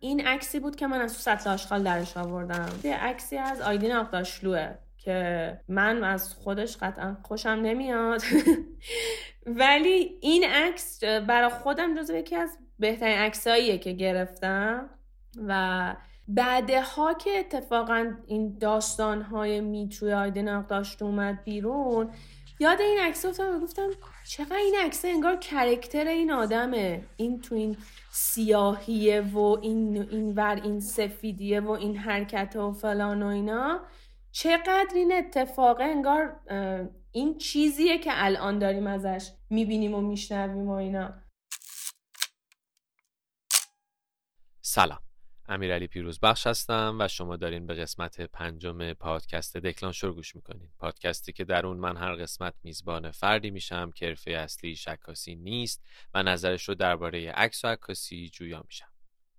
این عکسی بود که من از تو سطل آشغال درش آوردم. یه عکسی از آیدین آقداشلوه که من از خودش قطعا خوشم نمیاد. ولی این عکس برای خودم جزو یکی از بهترین عکساییه که گرفتم و بعدها که اتفاقا این داستان های میتوی آیدین آقداشت اومد بیرون یاد این عکس افتادم گفتم چقدر این عکس انگار کرکتر این آدمه. این تو این سیاهیه و این این ور این سفیدیه و این حرکت و فلان و اینا. چقدر این اتفاقه انگار این چیزیه که الان داریم ازش می‌بینیم و میشنویم و اینا. سلام. امیرعلی پیروز بخش هستم و شما دارین به قسمت پنجم پادکست دکلان شروع گوش می‌کنین. پادکستی که در اون من هر قسمت میزبان فردی میشم که حرفه اصلی عکاسی نیست و نظرش رو درباره عکس و عکاسی جویا میشم.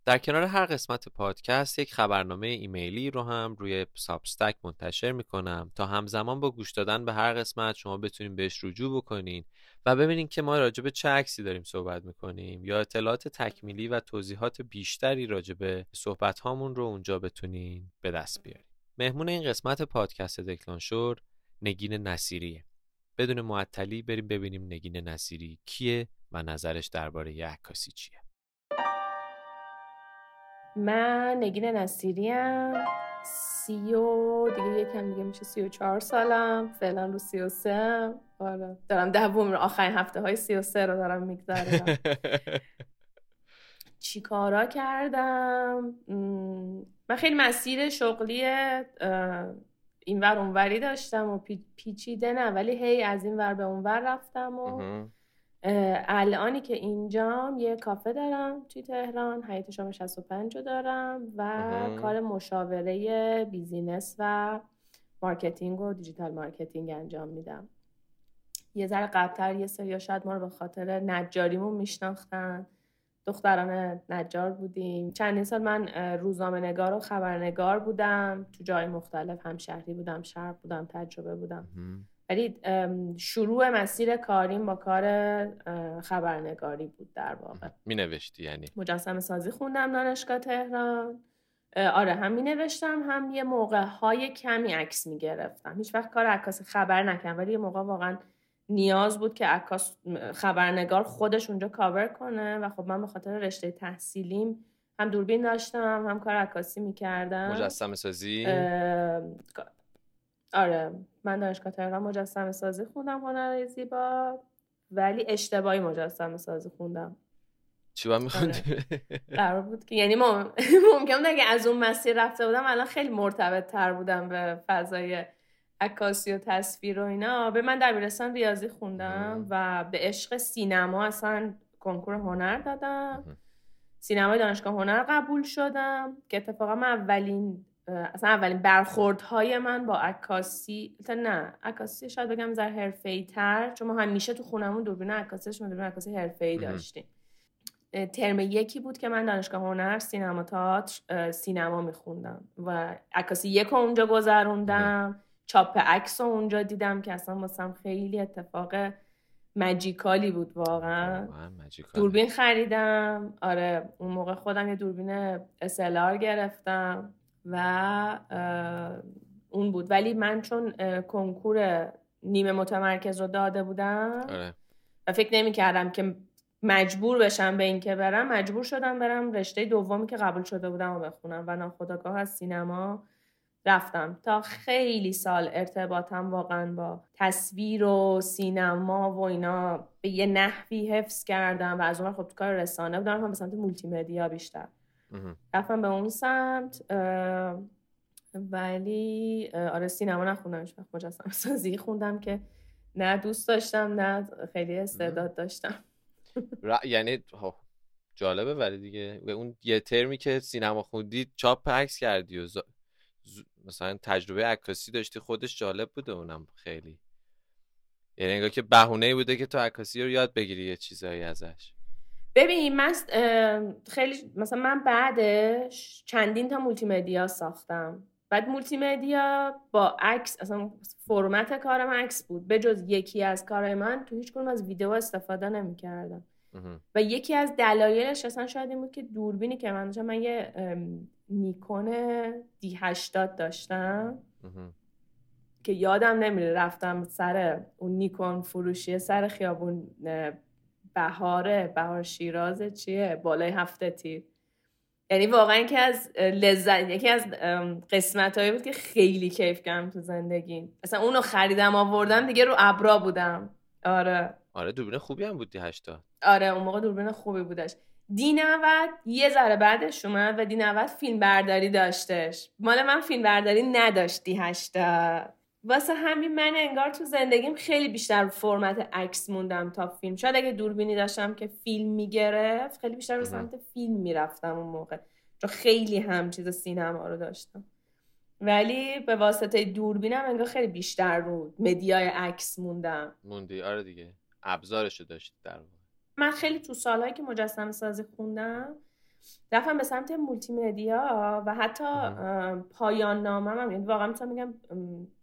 در کنار هر قسمت پادکست یک خبرنامه ایمیلی رو هم روی سابستک منتشر می‌کنم تا همزمان با گوش دادن به هر قسمت شما بتونین بهش رجوع بکنین و ببینین که ما راجع به چه عکسی داریم صحبت می‌کنیم یا اطلاعات تکمیلی و توضیحات بیشتری راجع به صحبت هامون رو اونجا بتونین به دست بیاریم مهمون این قسمت پادکست دکلانشور نگین نصیریه. بدون معطلی بریم ببینیم نگین نصیری کیه و نظرش درباره عکاسی چیه. من نگین نصیریم. سی و دیگه یکم دیگه میشه سی و چهار سالم. فعلا رو سی و سه آره. دارم دوم آخرین هفته های سی و سه رو دارم می‌گذارم چی کارا کردم؟ من خیلی مسیر شغلی اینور اونوری داشتم و پیچیده نه. ولی هی از این ور به اونور رفتم و الانی که اینجام یه کافه دارم توی تهران حیاط شماره 65 رو دارم و کار مشاوره business و marketing و digital marketing انجام میدم. یه ذره قبلتر یه سری شاید ما رو به خاطر نجاریمون میشناختن. دختران نجار بودیم. چندین سال من روزنامه نگار و خبرنگار بودم. تو جای مختلف هم شهری بودم شرق بودم تجربه بودم. ولی شروع مسیر کاریم با کار خبرنگاری بود در واقع. می نوشتی یعنی؟ مجسم سازی خوندم دانشگاه تهران. آره هم می نوشتم هم یه موقع های کمی عکس می گرفتم هیچ وقت کار عکاسی خبر نکردم ولی یه موقع واقعا نیاز بود که عکاس خبرنگار خودش اونجا کاور کنه و خب من به خاطر رشته تحصیلیم هم دوربین داشتم هم کار عکاسی می‌کردم. مجسم سازی؟ آره من دانشگاه تهران مجسم سازی خوندم هنر زیبا ولی اشتباهی مجسم سازی خوندم. چی با میخوندی؟ آره. قرار بود که یعنی ممکن بود اگه از اون مسیر رفته بودم الان خیلی مرتبط تر بودم به فضای عکاسی و تصویر و اینا. به من دبیرستان ریاضی خوندم و به عشق سینما اصلا کنکور هنر دادم. سینمای دانشگاه هنر قبول شدم که اتفاقا من اولین اصلا اولین برخوردهای من با عکاسی نه عکاسی شاید بگم زر حرفه‌ای تر چون ما همیشه تو خونمون دوربین عکاسیش دوربین عکاسی حرفه‌ای داشتیم. ترم یکی بود که من دانشگاه هنر سینما تئاتر سینما میخوندم و عکاسی یک اونجا گذروندم چاپ عکس اونجا دیدم که اصلا واسم خیلی اتفاق مجیکالی بود واقعا. دوربین خریدم. آره اون موقع خودم یه دوربین SLR گرفتم. و اون بود. ولی من چون کنکور نیمه متمرکز رو داده بودم آره. و فکر نمی کردم که مجبور بشم به این که برم مجبور شدم برم رشته دومی که قبول شده بودم و بخونم و ناخداگاه از سینما رفتم. تا خیلی سال ارتباطم واقعا با تصویر و سینما و اینا به یه نحوی حفظ کردم و از اون خب کار رسانه بودم هم به سمت مولتی مدیا بیشتر. رفتم به اون سمت ولی آره سینما نخوندم وقت مجسم سازی خوندم که نه دوست داشتم نه خیلی استعداد داشتم. یعنی جالبه ولی دیگه اون یه ترمی که سینما خوندی چاپ عکس کردی و مثلا تجربه عکاسی داشتی خودش جالب بوده اونم خیلی. یعنی انگار که بهونه بوده که تو عکاسی رو یاد بگیری یه چیزایی ازش. ببین من خیلی مثلا من بعدش چندین تا مولتی مدیا ساختم. بعد مولتی مدیا با عکس اصلا فرمت کارم عکس بود. به جز یکی از کارهای من تو هیچ کدوم از ویدیو استفاده نمی‌کردم. و یکی از دلایلش اصلا شاید این بود که دوربینی که من داشتم من یه نیکون D 80 داشتم. که یادم نمیره رفتم سر اون نیکون فروشی سر خیابون بهاره بهار شیرازه چیه؟ بالای هفته تیر. یعنی واقعا که از لذت یکی از قسمت هایی بود که خیلی کیف کردم تو زندگی اصلا اونو خریدم آوردم دیگه رو ابرا بودم. آره. آره دوربین خوبی هم بود دی هشتا. آره اون موقع دوربین خوبی بودش. دی 90 یه ذره بعدش اومد و دی 90 فیلم برداری داشتش. مال من فیلم برداری نداشت دی هشتا. واسه همین من انگار تو زندگیم خیلی بیشتر فرمت عکس موندم تا فیلم. شاید اگه دوربینی داشتم که فیلم می‌گرفت خیلی بیشتر به سمت فیلم می‌رفتم اون موقع. چون خیلی هم چیز سینما رو داشتم. ولی به واسطه دوربینم انگار خیلی بیشتر رو media ی عکس موندم. موندی؟ آره دیگه. ابزارشو داشتی در من خیلی تو سالهایی که مجسمه سازی خوندم رفتم به سمت مولتی مدیا و حتی پایان نامم هم یعنی واقعا می‌تونم میگم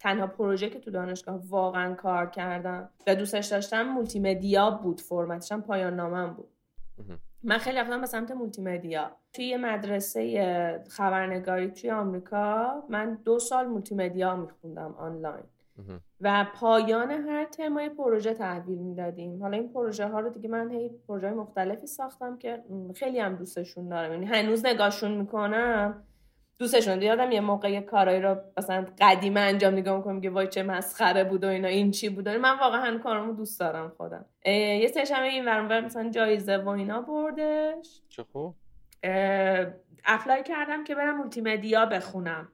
تنها پروژه که تو دانشگاه واقعا کار کردم و دوستش داشتم مولتی مدیا بود فرمتش هم پایان نامم بود. من خیلی رفتم به سمت مولتی مدیا توی یه مدرسه خبرنگاری توی آمریکا من دو سال مولتی مدیا میخوندم آنلاین. و پایان هر ترم پروژه تحویل می‌دادیم. حالا این پروژه ها رو دیگه من هی پروژه مختلفی ساختم که خیلی هم دوستشون دارم. یعنی هنوز نگاهشون می‌کنم. دوستشون یادم یه موقع یه کارایی رو مثلا قدیمه انجام نگاه می‌کنم که وای چه مسخره بود و اینا این چی بود من واقعا هنوز کارامو دوست دارم خودم. یه سرش هم این ورم مثلا جایزه و اینا بردش. چه خوب. apply کردم که برم مولتی مدیا بخونم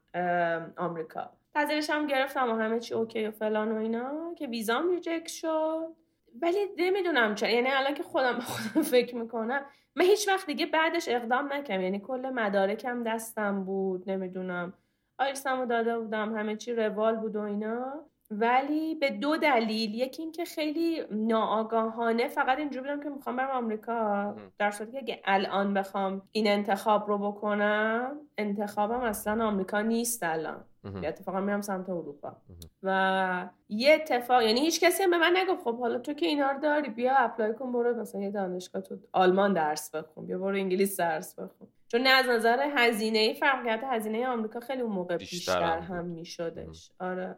آمریکا. پذیرش هم گرفتم و همه چی okay و فلان و اینا که ویزام reject شد. ولی نمی‌دونم چرا. یعنی الان که خودم به خودم فکر می‌کنم من هیچ وقت دیگه بعدش اقدام نکردم. یعنی کل مدارکم دستم بود نمی‌دونم. آیرسم داده بودم همه چی روال بود و اینا. ولی به دو دلیل. یکی اینکه خیلی ناآگاهانه فقط اینجوری بودم که می‌خوام برم آمریکا. در صورتی که اگه الان بخوام این انتخاب رو بکنم انتخابم اصلا آمریکا نیست الان. اتفاقا میرم سمت اروپا. و یه اتفاق یعنی هیچ کسی هم به من نگفت خب حالا تو که اینا رو داری بیا اپلای کن برو مثلا یه دانشگاه تو آلمان درس بخون بیا برو انگلیس درس بخون. چون نه از نظر هزینه فرقیت هزینه آمریکا خیلی اون موقع بیشتر, بیشتر هم میشدش. آره.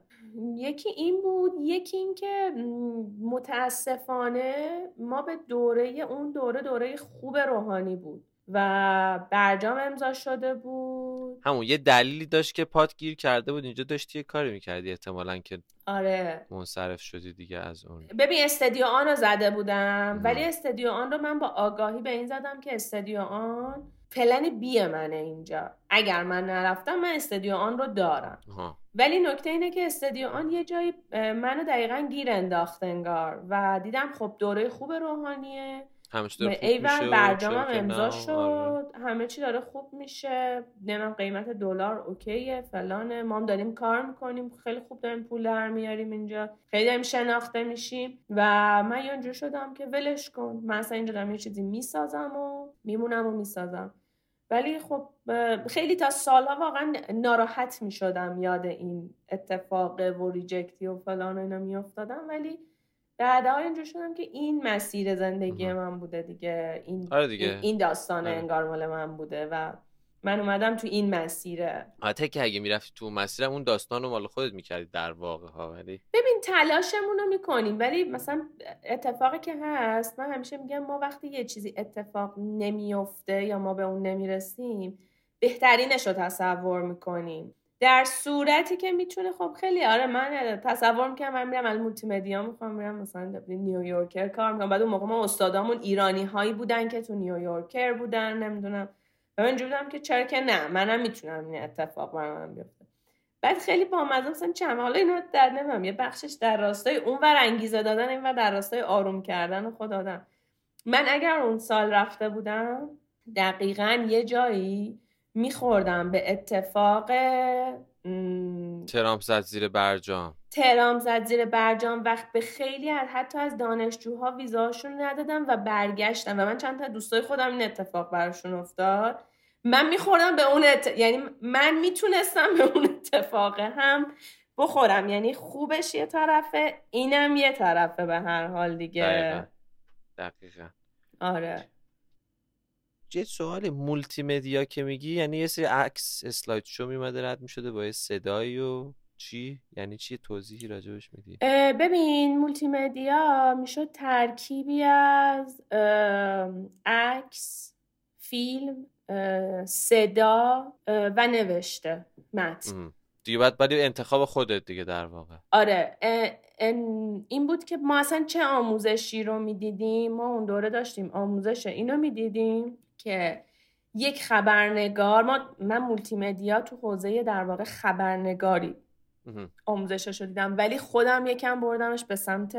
یکی این بود یکی این که متاسفانه ما به دوره اون دوره دوره خوب روحانی بود. و برجام امضا شده بود. همون یه دلیلی داشت که پات گیر کرده بود. اینجا داشتی یه کاری می‌کردی احتمالا که آره. منصرف شدی دیگه از اون. ببین استدیو آن رو زده بودم ولی استدیو آن رو من با آگاهی به این زدم که استدیو آن پلن بی منه اینجا. اگر من نرفتم من استدیو آن رو دارم. ولی نکته اینه که استدیو آن یه جایی منو دقیقا گیر انداخت انگار و دیدم خب دوره خوب روحانیه. چی داره خوب برجامم امضا شد آره. همه چی داره خوب میشه. نمیم قیمت دلار اوکیه فلانه. ما هم داریم کار می‌کنیم. خیلی خوب داریم پول در میاریم اینجا. خیلی داریم شناخته میشیم. و من یه شدم که ولش کن. من اصلا اینجا دارم یه چیزی می‌سازم و میمونم و می‌سازم. ولی خب خیلی تا سالها واقعا ناراحت می‌شدم یاد این اتفاق و ریجکتی و فلان و اینا میافتادم. ولی بعدها اینجور شدم که این مسیر زندگی من بوده دیگه این آره دیگه. این داستان آره. انگار مال من بوده و من اومدم تو این مسیره حتی که اگه می‌رفتی تو مسیرم اون داستان رو مال خودت می‌کردی در واقع ها ولی ببین تلاشمون رو می‌کنیم ولی مثلا اتفاقی که هست من همیشه میگم ما وقتی یه چیزی اتفاق نمیفته یا ما به اون نمی‌رسیم بهترینش رو تصور می‌کنیم در صورتی که می‌تونه خب خیلی آره من تصور می‌کنم من میرم از مولتی مدیا می‌خوام میرم مثلا نیویورکر کار می‌کنم. بعد اون موقع ما استادامون ایرانی هایی بودن که تو نیویورکر بودن نمی‌دونم. و من بودم که چرا که نه منم می‌تونم این اتفاق برام بیفته. بعد خیلی با مثلا چند حالا اینا در نمیم یه بخشش در راستای اون ور انگیزه دادن این ور در راستای آروم کردن خود آدم من اگر اون سال رفته بودم دقیقا یه جایی میخوردم به اتفاق ترامپ زد زیر برجام. ترامپ زد زیر برجام وقت به خیلی از حتی از دانشجوها ویزاشون ندادم و برگشتم. و من چند تا دوستای خودم این اتفاق براشون افتاد. من میخوردم به اون یعنی من می‌تونستم به اون اتفاق هم بخورم. یعنی خوبش یه طرفه اینم یه طرفه به هر حال دیگه. دقیقا, آره. یه سوال مولتی مدیا که میگی یعنی یه سری عکس slideshow میومده رد می‌شده با یه صدایی و چی؟ یعنی چی توضیحی راجبش میدی؟ ببین مولتی مدیا می‌شد ترکیبی از عکس فیلم صدا و نوشته متن. دیگه باید باید انتخاب خودت دیگه در واقع. آره این بود که ما اصلا چه آموزشی رو می‌دیدیم؟ ما اون دوره داشتیم آموزش اینو می‌دیدیم. که یک خبرنگار ما من مولتی مدیا تو حوزه در واقع خبرنگاری آموزشش رو دیدم ولی خودم یکم بردمش به سمت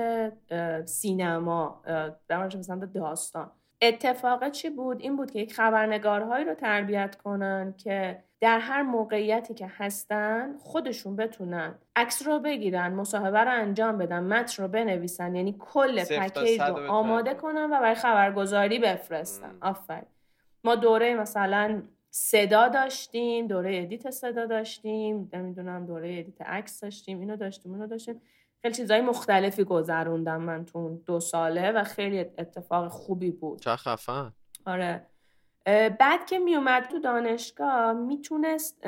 سینما به سمت داستان. اتفاق چی بود؟ این بود که یک خبرنگارهایی رو تربیت کنن که در هر موقعیتی که هستن خودشون بتونن عکس رو بگیرن مصاحبه رو انجام بدن متن رو بنویسن یعنی کل package رو آماده کنن و برای خبرگزاری بفرستن. آفرین. ما دوره مثلا صدا داشتیم دوره edit صدا داشتیم نمی‌دونم دوره edit عکس داشتیم اینو داشتیم اینو داشتیم. خیلی چیزهای مختلفی گذروندم من تو دو ساله و خیلی اتفاق خوبی بود. چه خفن. آره. بعد که میومد تو دانشگاه می‌تونست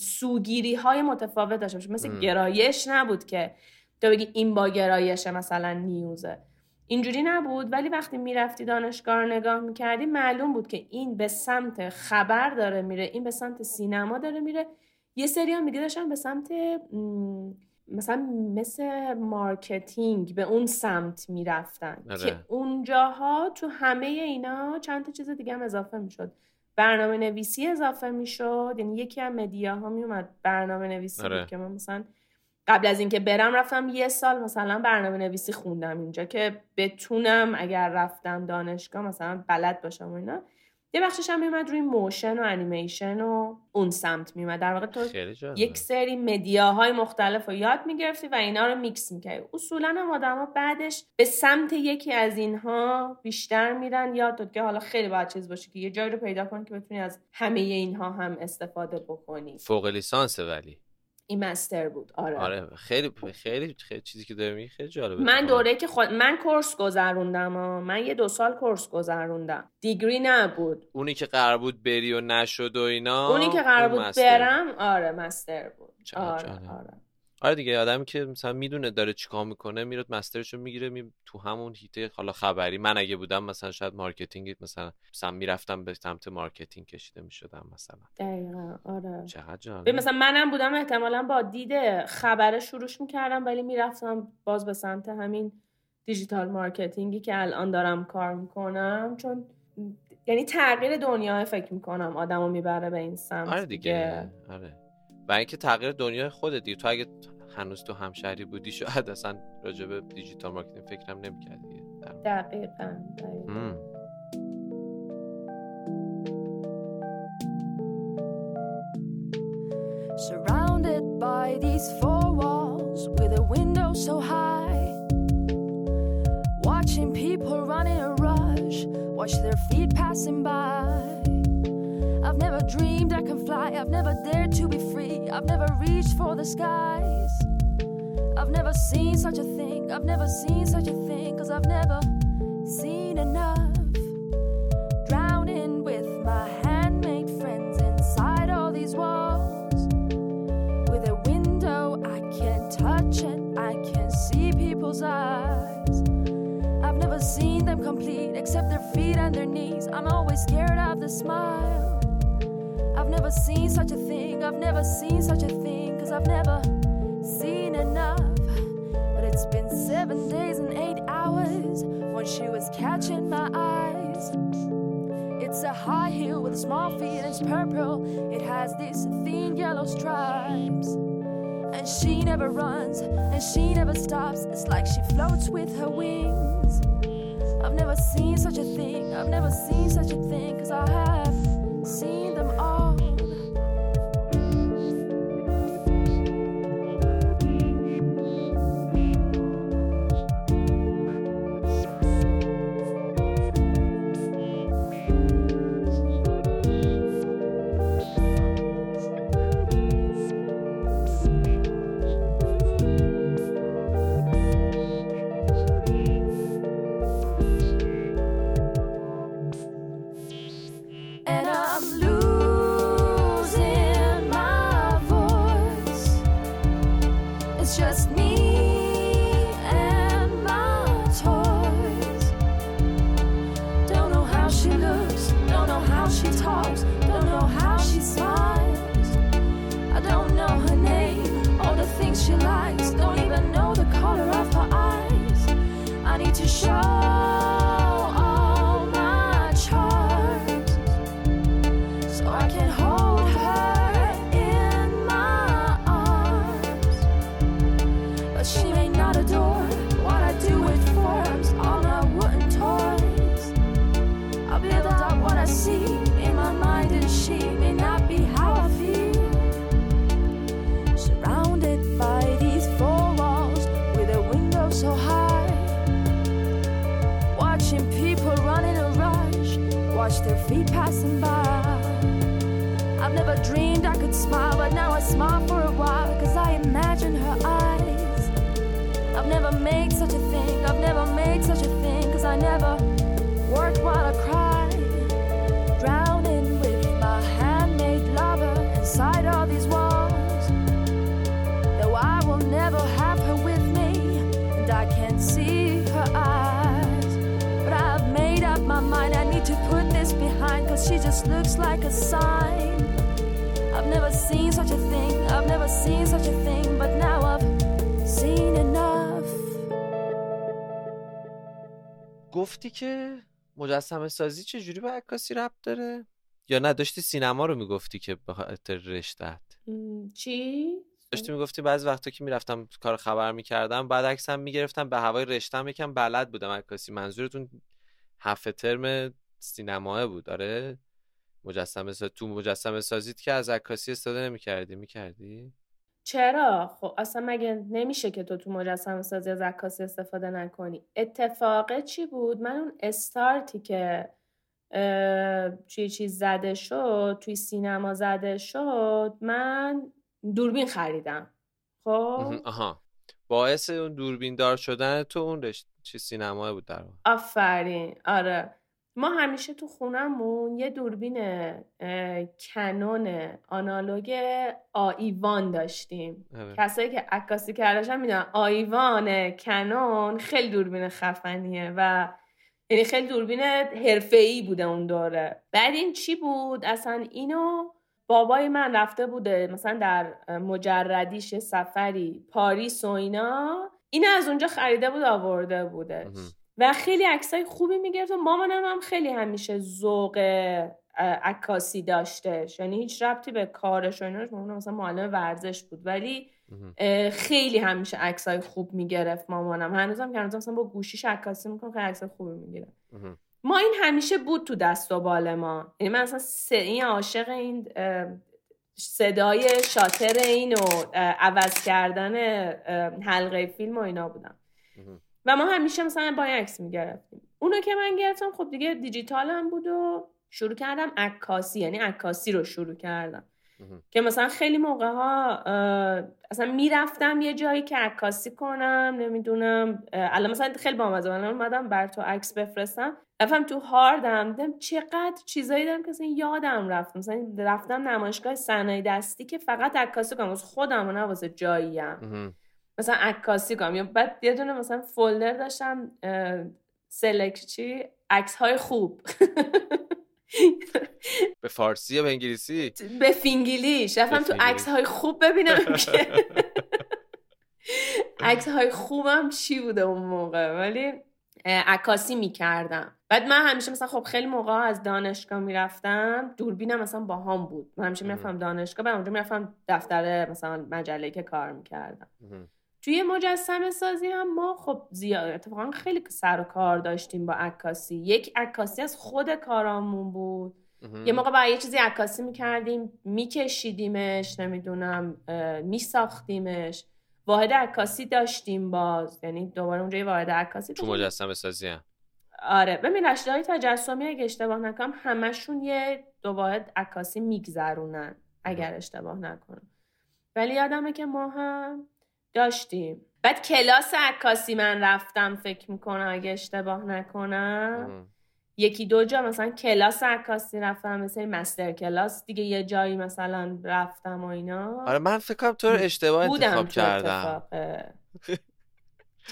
سوگیری های متفاوت داشته باشه. مثل گرایش نبود که تو بگی این با گرایش مثلا نیوزه. اینجوری نبود ولی وقتی می‌رفتی دانشگاه رو نگاه می‌کردی معلوم بود که این به سمت خبر داره میره این به سمت سینما داره میره یه سری هم میگه داشتن به سمت مثلا مثل marketing به اون سمت می‌رفتن آره. که اونجاها تو همه اینا چند تا چیز دیگه هم اضافه می‌شد برنامه نویسی اضافه می‌شد یعنی یکی از media ها میومد برنامه نویسی آره. بود که من مثلا قبل از اینکه برم رفتم یه سال مثلا برنامه نویسی خوندم اینجا که بتونم اگر رفتم دانشگاه مثلا بلد باشم و اینا یه بخشش هم میومد روی motion و انیمیشن و اون سمت میومد. در واقع تو یک سری media های مختلف رو یاد می‌گرفتی و اینا رو میکس می‌کردی. اصولا هم آدما بعدش به سمت یکی از اینها بیشتر میرن. یا اینکه حالا خیلی باید چیز باشه که یه جایی رو پیدا کن که بتونی از همه اینها هم استفاده بکنی. فوق لیسانس ولی. این master بود. آره. آره خیلی خیلی, خیلی چیزی که داری خیلی جالبه من دوره که خود من course گذروندم من یه دو سال course گذروندم. degree نبود. اونی که قرار بود بری و نشد و اینا اونی که قرار بود برم آره master بود. آره آره. آره دیگه آدمی که مثلا می‌دونه داره چیکار می‌کنه میره master شو می‌گیره میره تو همون حیطه حالا خبری. من اگه بودم مثلا شاید marketing مثلا مثلا می‌رفتم به سمت marketing کشیده می‌شدم مثلا. دقیقا آره. چقدر مثلا منم بودم احتمالا با دید خبره شروعش می‌کردم ولی می‌رفتم باز به سمت همین digital marketing ی که الان دارم کار می‌کنم. چون یعنی تغییر دنیا فکر می‌کنم آدمو می‌بره به این سمت آره دیگه. آره. و اینکه تغییر دنیای خودت دیگه. تو اگه هنوز تو همشهری بودی شاید اصلا راجع به digital marketing فکرم نمی‌کردی دقیقاً Surrounded by these four walls with a window so high Watching people run in a rush Watch their feet passing by I've never dreamed I can fly, I've never dared to be free, I've never reached for the skies. I've never seen such a thing, I've never seen such a thing, cause I've never seen enough. Drowning with my handmade friends inside all these walls. With a window I can touch and I can see people's eyes. I've never seen them complete except their feet and their knees. I'm always scared of the smile. I've never seen such a thing, I've never seen such a thing, cause I've never seen enough. Been seven days and eight hours when she was catching my eyes. It's a high heel with a small feet and it's purple. It has these thin yellow stripes. And she never runs and she never stops. It's like she floats with her wings. I've never seen such a thing, I've never seen such a thing, cause I have seen I can't see her eyes. But I've made up my mind, I need to put this behind, cause she just looks like a sign. I've never seen such a thing, I've never seen such a thing, but now I've seen enough. گفتی که مجسمه سازی چه جوری به عکاسی ربط داره یا نه داشتی سینما رو می‌گفتی که به خاطر رشتت چی؟ داشتی می‌گفتی بعضی وقتا که می‌رفتم کار خبر می‌کردم بعد عکسم می‌گرفتم به هوای رشتم یکم بلد بودم عکاسی. منظورتون هفت ترم سینماه بود. آره. مجسمه ساز... تو مجسمه سازیت که از عکاسی استفاده نمی‌کردی. می‌کردی؟ چرا؟ خب اصلا مگه نمیشه که تو تو مجسمه سازی از عکاسی استفاده نکنی؟ اتفاق چی بود؟ من اون استارتی که توی چیز زده شد توی سینما زده شد من دوربین خریدم. خب؟ آها. باعث اون دوربین دار شدن تو اون رشت چی سینماه بود در آفرین. آره. ما همیشه تو خونمون یه دوربین کنون آنالوگ آیوان داشتیم. آره. کسایی که عکاسی کردشن می‌دونن آیوان کنون خیلی دوربین خفنیه و یعنی خیلی دوربین حرفه‌ای بوده اون دوره. بعد این چی بود؟ اصلا اینو بابای من رفته بوده مثلا در مجردیش یه سفری پاریس و اینا. این از اونجا خریده بود آورده بودش. و خیلی عکسای خوبی می‌گرفت و مامانم هم خیلی همیشه ذوق عکاسی داشتش. یعنی هیچ ربطی به کارش و ایناش مامانم مثلا معلم ورزش بود. ولی خیلی همیشه عکسای خوب می‌گرفت مامانم. هنوزم که هنوزم مثلا با گوشیش عکاسی می‌کنه خیلی عکسای خوبی می‌گیره. ما این همیشه بود تو دست و بال ما یعنی من اصلا این عاشق این صدای شاتر این و عوض کردن حلقه فیلم و اینا بودم. و ما همیشه مثلا با عکس می‌گرفتیم اونو که من گرفتم خب دیگه دیجیتال هم بود و شروع کردم عکاسی یعنی عکاسی رو شروع کردم. که مثلا خیلی موقع ها اصلا می‌رفتم یه جایی که عکاسی کنم نمی‌دونم الان مثلا خیلی بامزه من اومدم بر تو عکس بفرستم رفتم تو هاردم دیدم چقدر چیزایی دارم که اصلا یادم رفت. مثلا رفتم نمایشگاه صنایع دستی که فقط عکاسی کنم واسه خودم و نه واسه جاییم. مثلا عکاسی کنم. یا بعد یه دونه مثلا folder داشتم اه، select چی؟ عکس های خوب. به فارسی یا به انگلیسی به فینگلیش رفتم تو. عکس های خوب ببینم که عکس های خوبم چی بوده اون موقع ولی عکاسی می‌کردم بعد من همیشه مثلا خب خیلی موقع از دانشگاه می‌رفتم دوربینم مثلا با هم بود من همیشه. می‌رفتم دانشگاه بعد اونجا می‌رفتم دفتر مثلا مجله که کار می‌کردم. توی مجسمه سازی هم ما خب زیاد اتفاقا خیلی سر و کار داشتیم با عکاسی. یک عکاسی از خود کارامون بود. یه موقع با یه چیزی عکاسی می‌کردیم میکشیدیمش نمی‌دونم میساختیمش. واحد عکاسی داشتیم باز. یعنی دوباره اونجا یه واحد عکاسی تو. مجسمه سازی هم. آره. ببین رشته های تجسمی اگه اشتباه نکنم همشون یه دو واحد عکاسی میگذرونن اگر اشتباه نکنم. ولی یادمه که ما هم داشتیم بعد کلاس عکاسی من رفتم فکر می‌کنم اگه اشتباه نکنم مهم. یکی دو جا مثلا کلاس عکاسی رفتم مثل مستر کلاس دیگه یه جایی مثلا رفتم و اینا آره من فکر کنم تو رو اشتباه انتخاب کردم.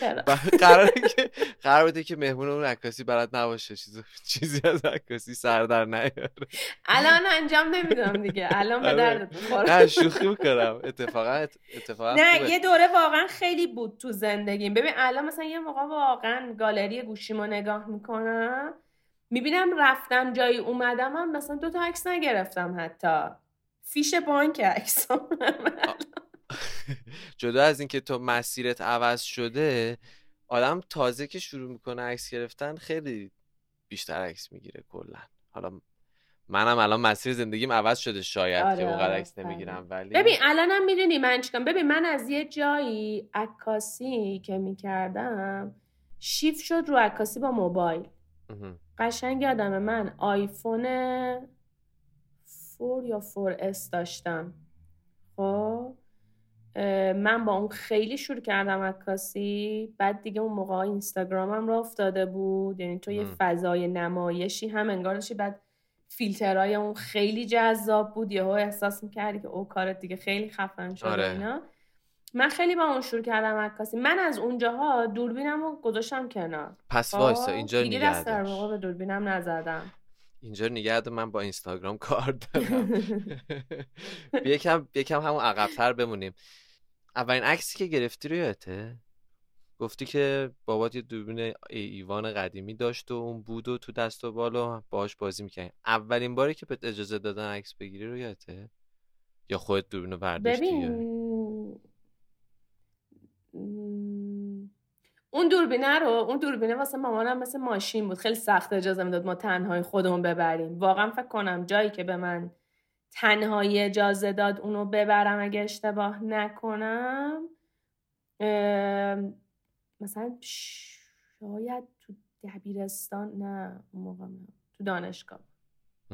چرا؟ قراره که قرار بوده که مهمون اون عکاسی بلد نباشه. چیزی چیزی از عکاسی سر در نیاره. الان انجام نمیدم دیگه. الان به آره. درد می‌خوره. نه شوخی می‌کنم. اتفاقا اتفاقا نه. یه دوره واقعا خیلی بود تو زندگیم. ببین الان مثلا یه موقع واقعا گالری گوشیمو نگاه می‌کنم می‌بینم رفتم جایی اومدم هم مثلا دو تا عکس نگرفتم حتی. فیش بانک عکس جدا از اینکه تو مسیرت عوض شده آدم تازه که شروع می‌کنه عکس گرفتن خیلی بیشتر عکس می‌گیره کلا. حالا منم الان مسیر زندگیم عوض شده شاید آره، که اونقدر آره، عکس نمی‌گیرم ولی ببین الانم می‌دونی من چیکارم. ببین من از یه جایی عکاسی که می‌کردم شیفت شد رو عکاسی با موبایل. قشنگ یادمه من آیفون four یا four S داشتم. خب؟ من با اون خیلی شروع کردم عکاسی. بعد دیگه اون موقع اینستاگرامم راه افتاده بود. یعنی تو یه. فضای نمایشی هم انگار داشتی. بعد فیلترهای اون خیلی جذاب بود. یهو احساس می‌کردی که او کارت دیگه خیلی خفن شده آره. اینا. من خیلی با اون شروع کردم عکاسی. من از اونجاها دوربینم رو گذاشتم کنار. پس خب، وایسا اینجا دیگه دست در. واقع به دوربینم نزدم. اینجا نگه دار، من با اینستاگرام کار دارم. یکم یکم همون عقبتر بمونیم. اولین عکسی که گرفتی رو یادته؟ گفتی که بابات یه دوربین ای- ایوان قدیمی داشت و اون بود و تو دست و بال و باهاش بازی می‌کنی اولین باری که بهت اجازه دادن عکس بگیری رو یادته؟ یا خودت دوربین رو برداشتی ببین اون دوربینه رو اون دوربینه واسه مامانم مثل ماشین بود خیلی سخت اجازه می‌داد ما تنهایی خودمون ببریم واقعا فکر کنم جایی که به من تنهایی اجازه داد اونو ببرم اگه اشتباه نکنم مثلا شاید تو دبیرستان نه اون موقع نه. تو دانشگاه.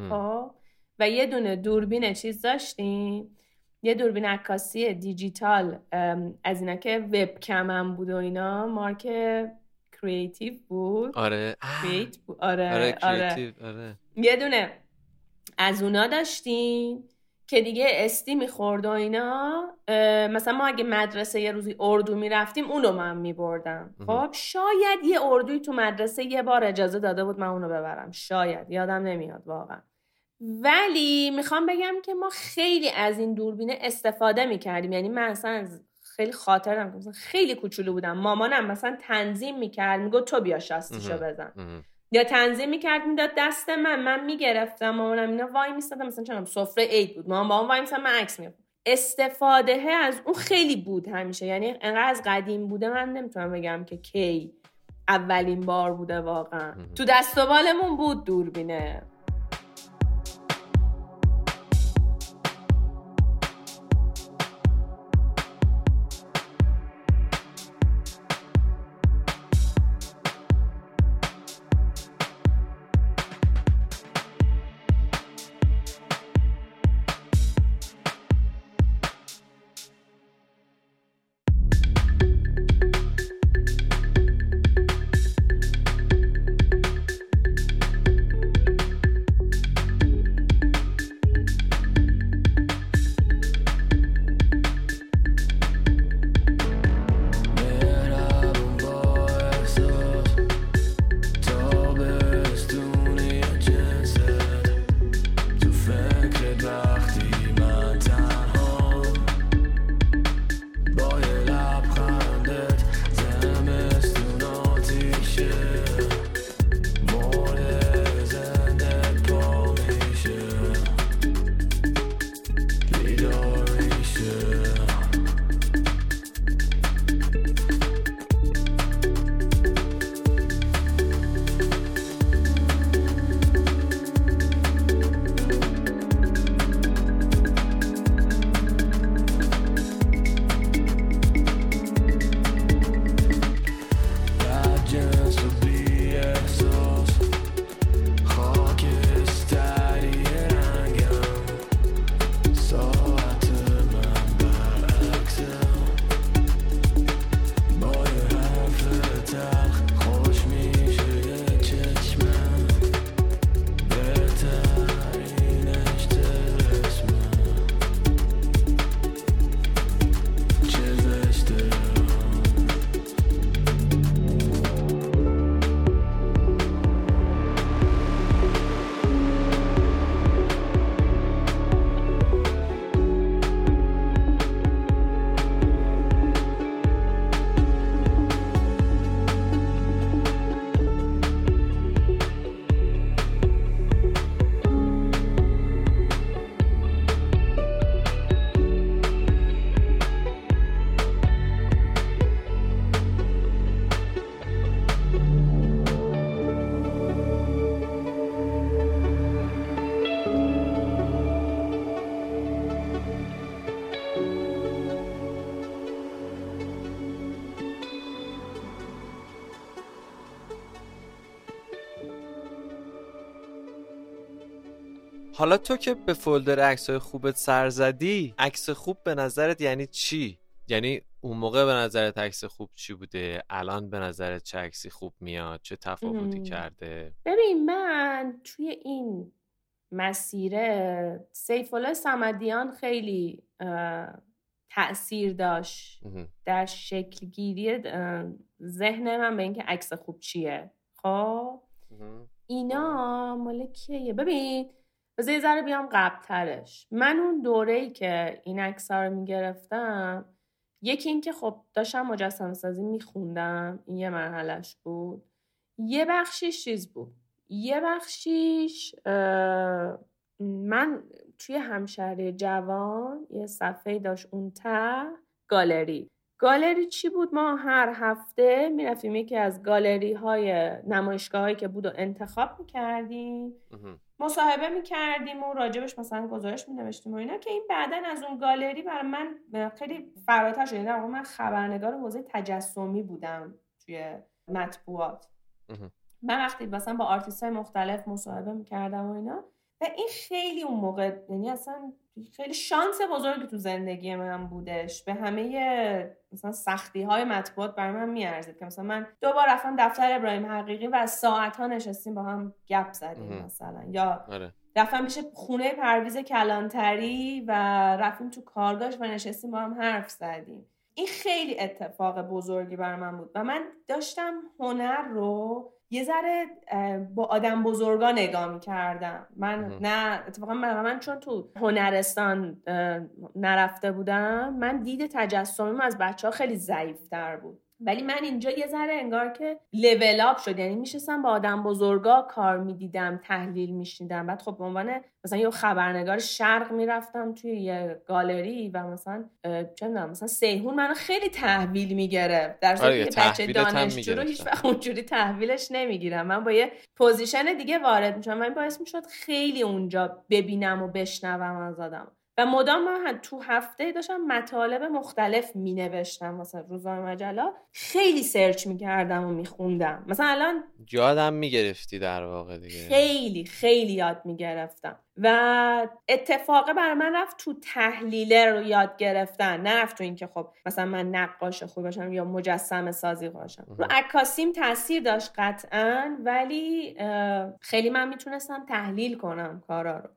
خب و یه دونه دوربین چیز داشتیم یه دوربین عکاسی دیجیتال از اینا که وب کم هم بود و اینا مارک Creative بود. آره. Creative بود. آره آره آره, آره. یه دونه از اونا داشتیم که دیگه استی می‌خورد و اینا. مثلا ما اگه مدرسه یه روزی اردو می‌رفتیم اونو من میبردم. خب شاید یه اردوی تو مدرسه یه بار اجازه داده بود من اونو ببرم. شاید. یادم نمیاد واقعا. ولی می‌خوام بگم که ما خیلی از این دوربینه استفاده می‌کردیم. یعنی من اصلا خیلی خاطر دارم که مثلا خیلی کوچولو بودم. مامانم مثلا تنظیم می‌کرد می‌گفت تو بیا شاستیشو. بزن. یا تنظیم می‌کرد می‌داد دست من من می‌گرفتم مامانم اینا وای میستادم مثلا چون سفره عید بود. مامان با اون وای میستاد من عکس می‌گرفتم. استفاده از اون خیلی بود همیشه. یعنی انقدر از قدیم بوده من نمی‌تونم بگم که کی اولین بار بوده واقعا. تو دست و بالمون بود دوربینه. حالا تو که به فولدر عکس های خوبت سر زدی عکس خوب به نظرت یعنی چی؟ یعنی اون موقع به نظرت عکس خوب چی بوده؟ الان به نظرت چه عکسی خوب میاد؟ چه تفاوتی. کرده؟ ببین من توی این مسیره سیف الله صمدیان خیلی اه، تأثیر داشت. در شکلگیری اه، ذهن من به اینکه عکس خوب چیه. خب. اینا مال کیه؟ ببین بذار یه ذره بیام قبلترش. من اون دوره ای که این عکس رو می‌گرفتم یکی اینکه خب داشتم مجسمه سازی میخوندم این یه مرحلهش بود. یه بخشیش چیز بود؟ یه بخشیش من توی همشهری جوان یه صفحه داشت اون ته گالری. گالری چی بود؟ ما هر هفته می‌رفتیم یکی از گالری های نمایشگاه هایی که بود و انتخاب می‌کردیم. مصاحبه می‌کردیم و راجع بهش مثلا گزارش مینوشتیم و اینا که این بعدا از اون گالری برای من خیلی فراتر شد یعنی من خبرنگار حوزه تجسمی بودم توی مطبوعات. من وقتی مثلا با آرتیست های مختلف مصاحبه می‌کردم و اینا و این خیلی اون موقع یعنی اصلا خیلی شانس بزرگی تو زندگی من بودش. به همه مثلا سختی های مطبوعات برای من میارزید که مثلا من دو بار رفتم دفتر ابراهیم حقیقی و ساعت ها نشستیم با هم گپ زدیم. مثلا. یا آره. رفتم پیش خونه پرویز کلانتری و رفتیم تو کارگاش و نشستیم با هم حرف زدیم. این خیلی اتفاق بزرگی بر من بود و من داشتم هنر رو یه ذره اه، با آدم بزرگا نگاه می‌کردم من مهم. نه اتفاقا من, من چون تو هنرستان اه، نرفته بودم من دید تجسمیم از بچه ها خیلی ضعیفتر بود ولی من اینجا یه ذره انگار که لول اپ شد. یعنی میشستم با آدم بزرگا کار می‌دیدم تحلیل میشنیدم. بعد خب به عنوان مثلا یه خبرنگار شرق می‌رفتم توی یه گالری و مثلا چه می‌دونم مثلا سیهون منو خیلی تحویل می‌گرفت. در آره صورتی یه که بچه دانشجو رو هیچ. وقت اونجوری تحویلش نمی‌گیرم. من با یه position دیگه وارد میشم و این باعث می‌شد خیلی اونجا ببینم و بشنوم از آدم. و مدام من تو هفته داشتم مطالب مختلف می نوشتم مثلا روزنامه مجله. خیلی search می کردم و می خوندم مثلا الان یادم می‌گرفتی در واقع دیگه. خیلی خیلی یاد می گرفتم و اتفاقه برا من رفت تو تحلیله رو یاد گرفتن. نه رفت تو اینکه خب مثلا من نقاش خوب باشم یا مجسمه سازی باشم. رو عکاسیم تاثیر داشت قطعا ولی خیلی من می‌تونستم تحلیل کنم کارا رو.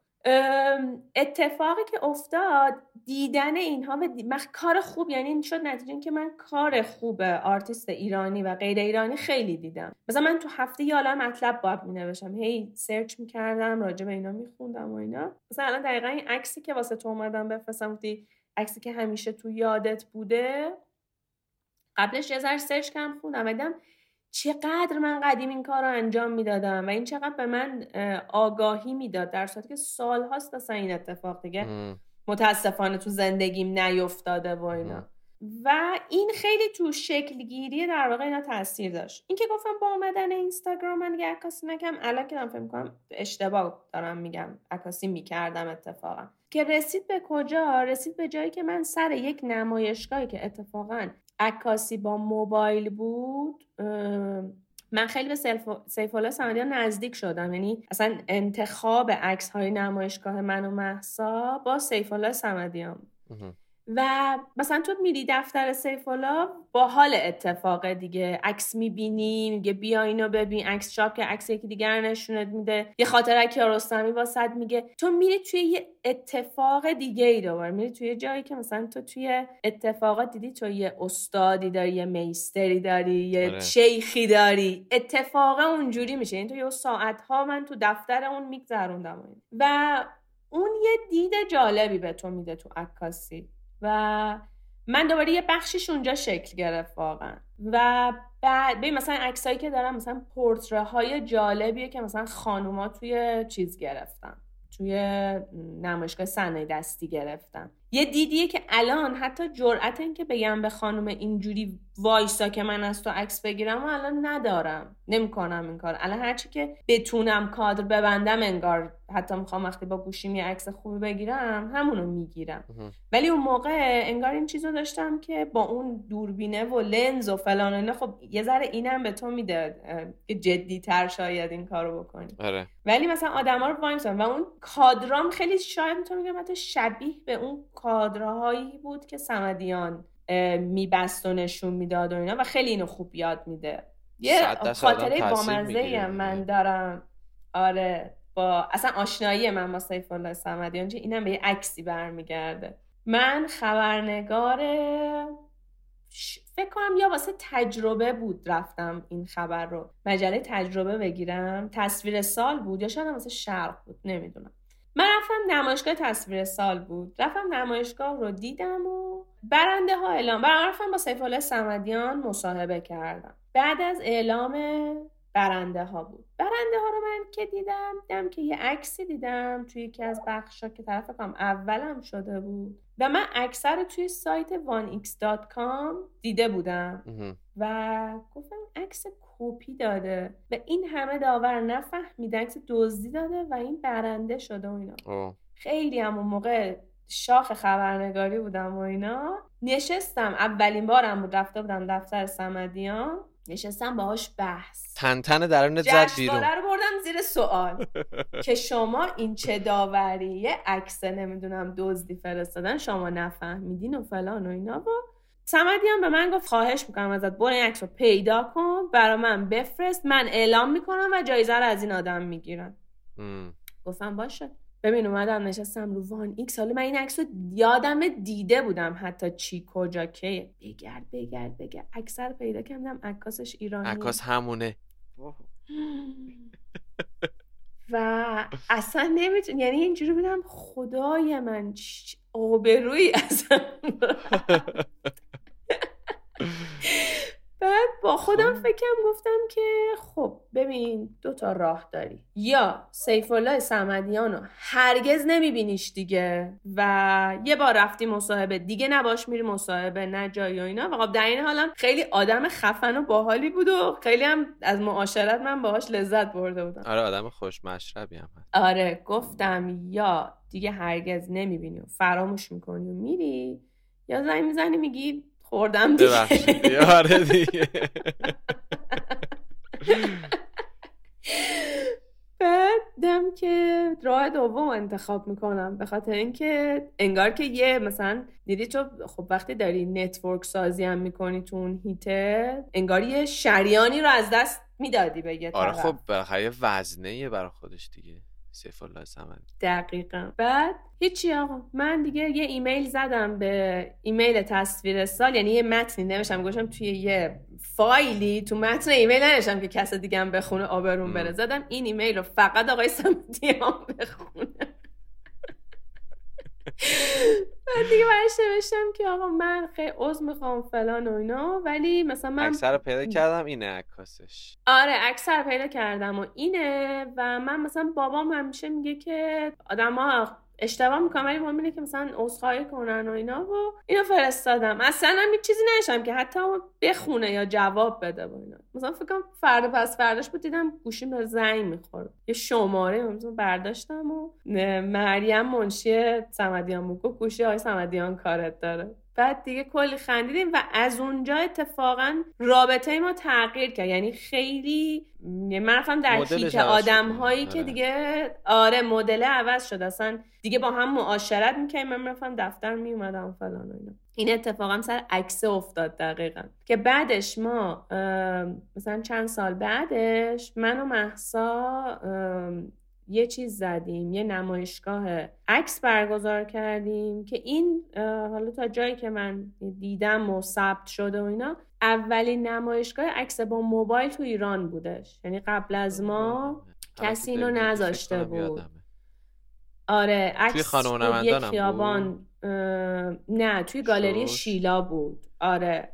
اتفاقی که افتاد دیدن اینها و دی- کار خوب یعنی این شد نتیجه که من کار خوب آرتیست ایرانی و غیر ایرانی خیلی دیدم. مثلا من تو هفته یه عالم مطلب باید می نوشتم هی search می کردم راجع به اینا می خوندم و اینا. مثلا الان دقیقا این عکسی که واسه تو اومدم بفرستم گفتی عکسی که همیشه تو یادت بوده. قبلش یه ذره search کردم خوندم. دیدم چقدر من قدیم این کار رو انجام می‌دادم و این چقدر به من اه، آگاهی می‌داد در صورتی که سال هاست اصلا این اتفاق دیگه. متاسفانه تو زندگیم نیفتاده و اینا. و این خیلی تو شکلگیری در واقع اینا تاثیر داشت این که گفتم با اومدن اینستاگرام من دیگه عکاسی نکردم الان که دارم فکر می‌کنم اشتباه دارم میگم عکاسی می‌کردم اتفاقا که رسید به کجا رسید به جایی که من سر یک نمایشگاهی که اتفاقا عکاسی با موبایل بود من خیلی به سیف الله صمدیان نزدیک شدم یعنی اصلا انتخاب عکس های نمایشگاه من و محسا با سیف الله. مهم. و مثلا تو میری دفتر سیف الله با حال اتفاق دیگه. عکس می‌بینی میگه بیا اینو ببین. عکس چاپ که عکس یکی دیگر نشونت میده. یه خاطره کیارستمی واسط میگه. تو میری توی یه اتفاق دیگه ای دوباره. میری توی جایی که مثلا تو توی اتفاقات دیدی تو یه استادی داری یه میستری داری یه آره. شیخی داری. اتفاق اونجوری میشه. این تو یه ساعت ها من تو دفتر اون میگذروندم. و اون یه دید جالبی به تو میده تو عکاسی. و من دوباره یه بخشیش اونجا شکل گرفت واقعا. و بعد ببین مثلا عکسایی که دارم مثلا پورتره های جالبیه که مثلا خانوما توی چیز گرفتن توی نمایشگاه صنایع دستی گرفتن. یه دیدیه که الان حتی جرأت این که بگم به خانم اینجوری وایسا که من از تو عکس بگیرم و الان ندارم. نمی‌کنم این کار. الان هرچی که بتونم کادر ببندم انگار حتی می‌خوام وقتی با گوشیم یه عکس خوبی بگیرم همونو می‌گیرم. ولی اون موقع انگار این چیزو داشتم که با اون دوربینه و لنز و فلان اینا خب یه ذره اینم به تو میده که جدی تر شاید این کارو بکنی. آره. ولی مثلا آدما رو وایسن و اون کادرام خیلی شاید می‌تونم بگم حتی شبیه به اون کادرهایی بود که سمدیان میبست و نشون می‌داد و اینا و خیلی اینو خوب یاد میده. یه خاطره بامزه. من دارم. آره با اصلا آشنایی من با سیف الله صمدیان چه اینم به یه عکسی برمیگرده. من خبرنگار ش- فکر کنم یا واسه تجربه بود رفتم این خبر رو. مجله تجربه بگیرم. تصویر سال بود یا شاید واسه شرق بود نمی‌دونم. من رفتم نمایشگاه تصویر سال بود. رفتم نمایشگاه رو دیدم و برنده ها اعلام برام رفتم با سیف الله صمدیان مصاحبه کردم. بعد از اعلام برنده ها بود. برنده ها رو من که دیدم دیدم که یه عکسی دیدم توی یکی از بخشا که طرف کام اولم شده بود. و من اکثر توی سایت 1x.com دیده بودم. و گفتم عکس کپی داده. و این همه داور نفهمیده عکس دزدی داده و این برنده شده و اینا. اوه. خیلی هم اون موقع شاخ خبرنگاری بودم و اینا. نشستم. اولین بارم بود. رفته بودم دفتر سمدیان نشستم باهاش بحث. تن تن درونت زد بیرون. رو بردم زیر سوال. که شما این چه داوری؟ یه عکس نمی‌دونم دزدی فرستادن. شما نفهمیدین و فلان و اینا. و سمدی هم به من گفت خواهش می‌کنم ازت برو این عکس رو پیدا کن برا من بفرست. من اعلام می‌کنم و جایزه رو از این آدم می‌گیرم. گفتم باشه. ببین اومدم نشستم رو وان. ایکس حالا من این عکس رو یادم دیده بودم حتی چی کجا که بگرد بگرد بگرد. عکسو پیدا کردم. عکاسش ایرانی. عکاس همونه. و اصلا نمیتون یعنی اینجوری بودم خدای من آبروی اصلا بعد با خودم خب. فکرم گفتم که خب ببین دو تا راه داری. یا سیف الله صمدیان رو هرگز نمیبینیش دیگه و یه بار رفتی مصاحبه دیگه نباش میری مصاحبه نه جایی و اینا. و خب در این حالم خیلی آدم خفن و باحالی بود و خیلی هم از معاشرت من باهاش لذت برده بودم. آره آدم خوش مشربی هم آره گفتم یا دیگه هرگز نمی‌بینی و فراموش می‌کنی و میری یا زنگ می‌زنی میگی خوردم دیگه ببخشید. آره دیگه بعدم که راه دوم انتخاب می‌کنم به خاطر اینکه انگار که یه مثلا دیدی تو خب وقتی داری نتورک سازی هم می‌کنی تو اون هیته انگار یه شریانی رو از دست می‌دادی به یه آره طرف. خب بالاخره یه وزنه برای خودش دیگه سیف الله دقیقا. بعد هیچی آقا. من دیگه یه ایمیل زدم به ایمیل تصویر سال یعنی یه متنی نوشتم. گوشم توی یه فایلی. تو متن ایمیل ننوشتم که کس دیگه هم بخونه آبرون. بره. زدم این ایمیل رو فقط آقای سمتیان بخونه. بعد دیگه برش نوشتم که آقا من خیلی عذر می‌خوام فلان و اینا ولی مثلا من عکسو پیدا کردم اینه عکاسش. آره اکثر پیدا کردم و اینه و من مثلا بابام همیشه میگه که آدما اشتباه می‌کنم ولی مهم اینه که مثلا عذرخواهی کنن و اینا و اینو فرستادم. اصلا هم هیچ چیزی نشم که حتی بخونه یا جواب بده و اینا. مثلا فکر کنم فردا پس فرداش بود دیدم گوشیم به زنگ می‌خوره یه شماره مثلا برداشتم و مریم منشی صمدیان بود. گفت گوشی های صمدیان کارت داره. بعد دیگه کلی خندیدیم و از اونجا اتفاقا رابطه ما تغییر کرد. یعنی خیلی من در شد. آدم هایی که آره. دیگه آره مدل عوض شد. اصلا دیگه با هم معاشرت می‌کنیم من رفتم دفتر میومدم فلان اینا. این اتفاقا سر عکس افتاد دقیقا. که بعدش ما مثلا چند سال بعدش من و محسا یه چیز زدیم یه نمایشگاه عکس برگزار کردیم که این حالا تا جایی که من دیدم و ثبت شده و اینا اولین نمایشگاه عکس با موبایل تو ایران بودش. یعنی قبل از ما الان کسی اینو نذاشته بود. آره عکس بود، یه خیابان اه، نه توی گالری. شیلا بود. آره.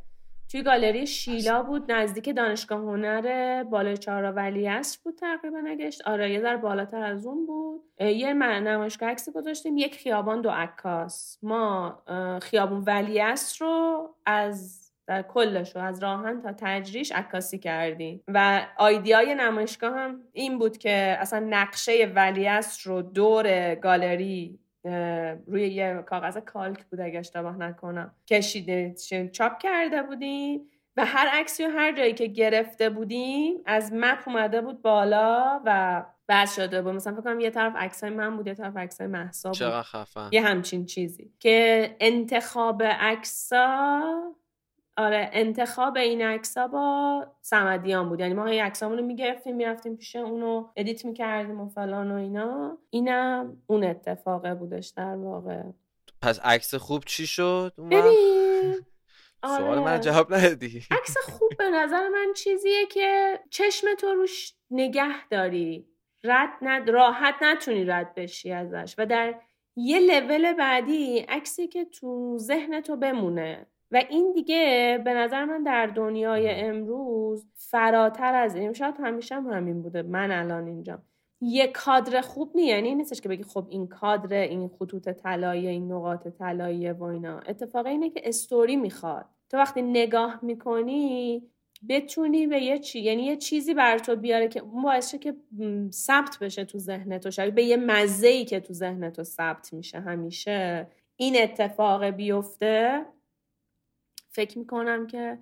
توی گالری شیلا بود نزدیک دانشگاه هنر بالای چهارراه ولیعصر بود تقریبا نگشت. آره یه ذره بالاتر از اون بود. یه نمایشگاه عکسی گذاشتیم. یک خیابان دو عکاس. ما خیابون ولیعصر رو از در کلش رو از راهن تا تجریش عکاسی کردیم. و آیدیای نمایشگاه هم این بود که اصلا نقشه ولیعصر رو دور گالری روی یه کاغذ کالک بود اگه اشتباه نکنم. کشیده چاپ کرده بودیم و هر عکسی و هر جایی که گرفته بودیم از map اومده بود بالا وصل شده بود. مثلا فکر کنم یه طرف عکسای من بود یه طرف عکسای مهسا بود. چقدر خفن. یه همچین چیزی. که انتخاب عکسا آره انتخاب این عکسا با سمدیان بود. یعنی ما هی عکسامون رو می‌گرفتیم می‌رفتیم پیش اونو edit می‌کردیم و فلان و اینا. اینم اون اتفاقه بودش در واقع. پس عکس خوب چی شد؟ سوال من آره. جواب ندادی. عکس خوب به نظر من چیزیه که چشم تو روش نگه داری. رد ند... راحت نتونی رد بشی ازش. و در یه لول بعدی عکسی که تو ذهن تو بمونه. و این دیگه به نظر من در دنیای امروز فراتر از این شاید همیشه هم همین بوده من الان اینجا. یه کادر خوب نیه یعنی نیستش که بگی خب این کادر این خطوط طلایی این نقاط طلایی و اینا. اتفاق اینه که استوری می‌خواد. تو وقتی نگاه می‌کنی بتونی به یه چی یعنی یه چیزی بر تو بیاره که اون باعث که ثبت بشه تو ذهن تو شاید به یه مزه که تو ذهن تو ثبت میشه همیشه. این اتفاق بیفته فکر می‌کنم که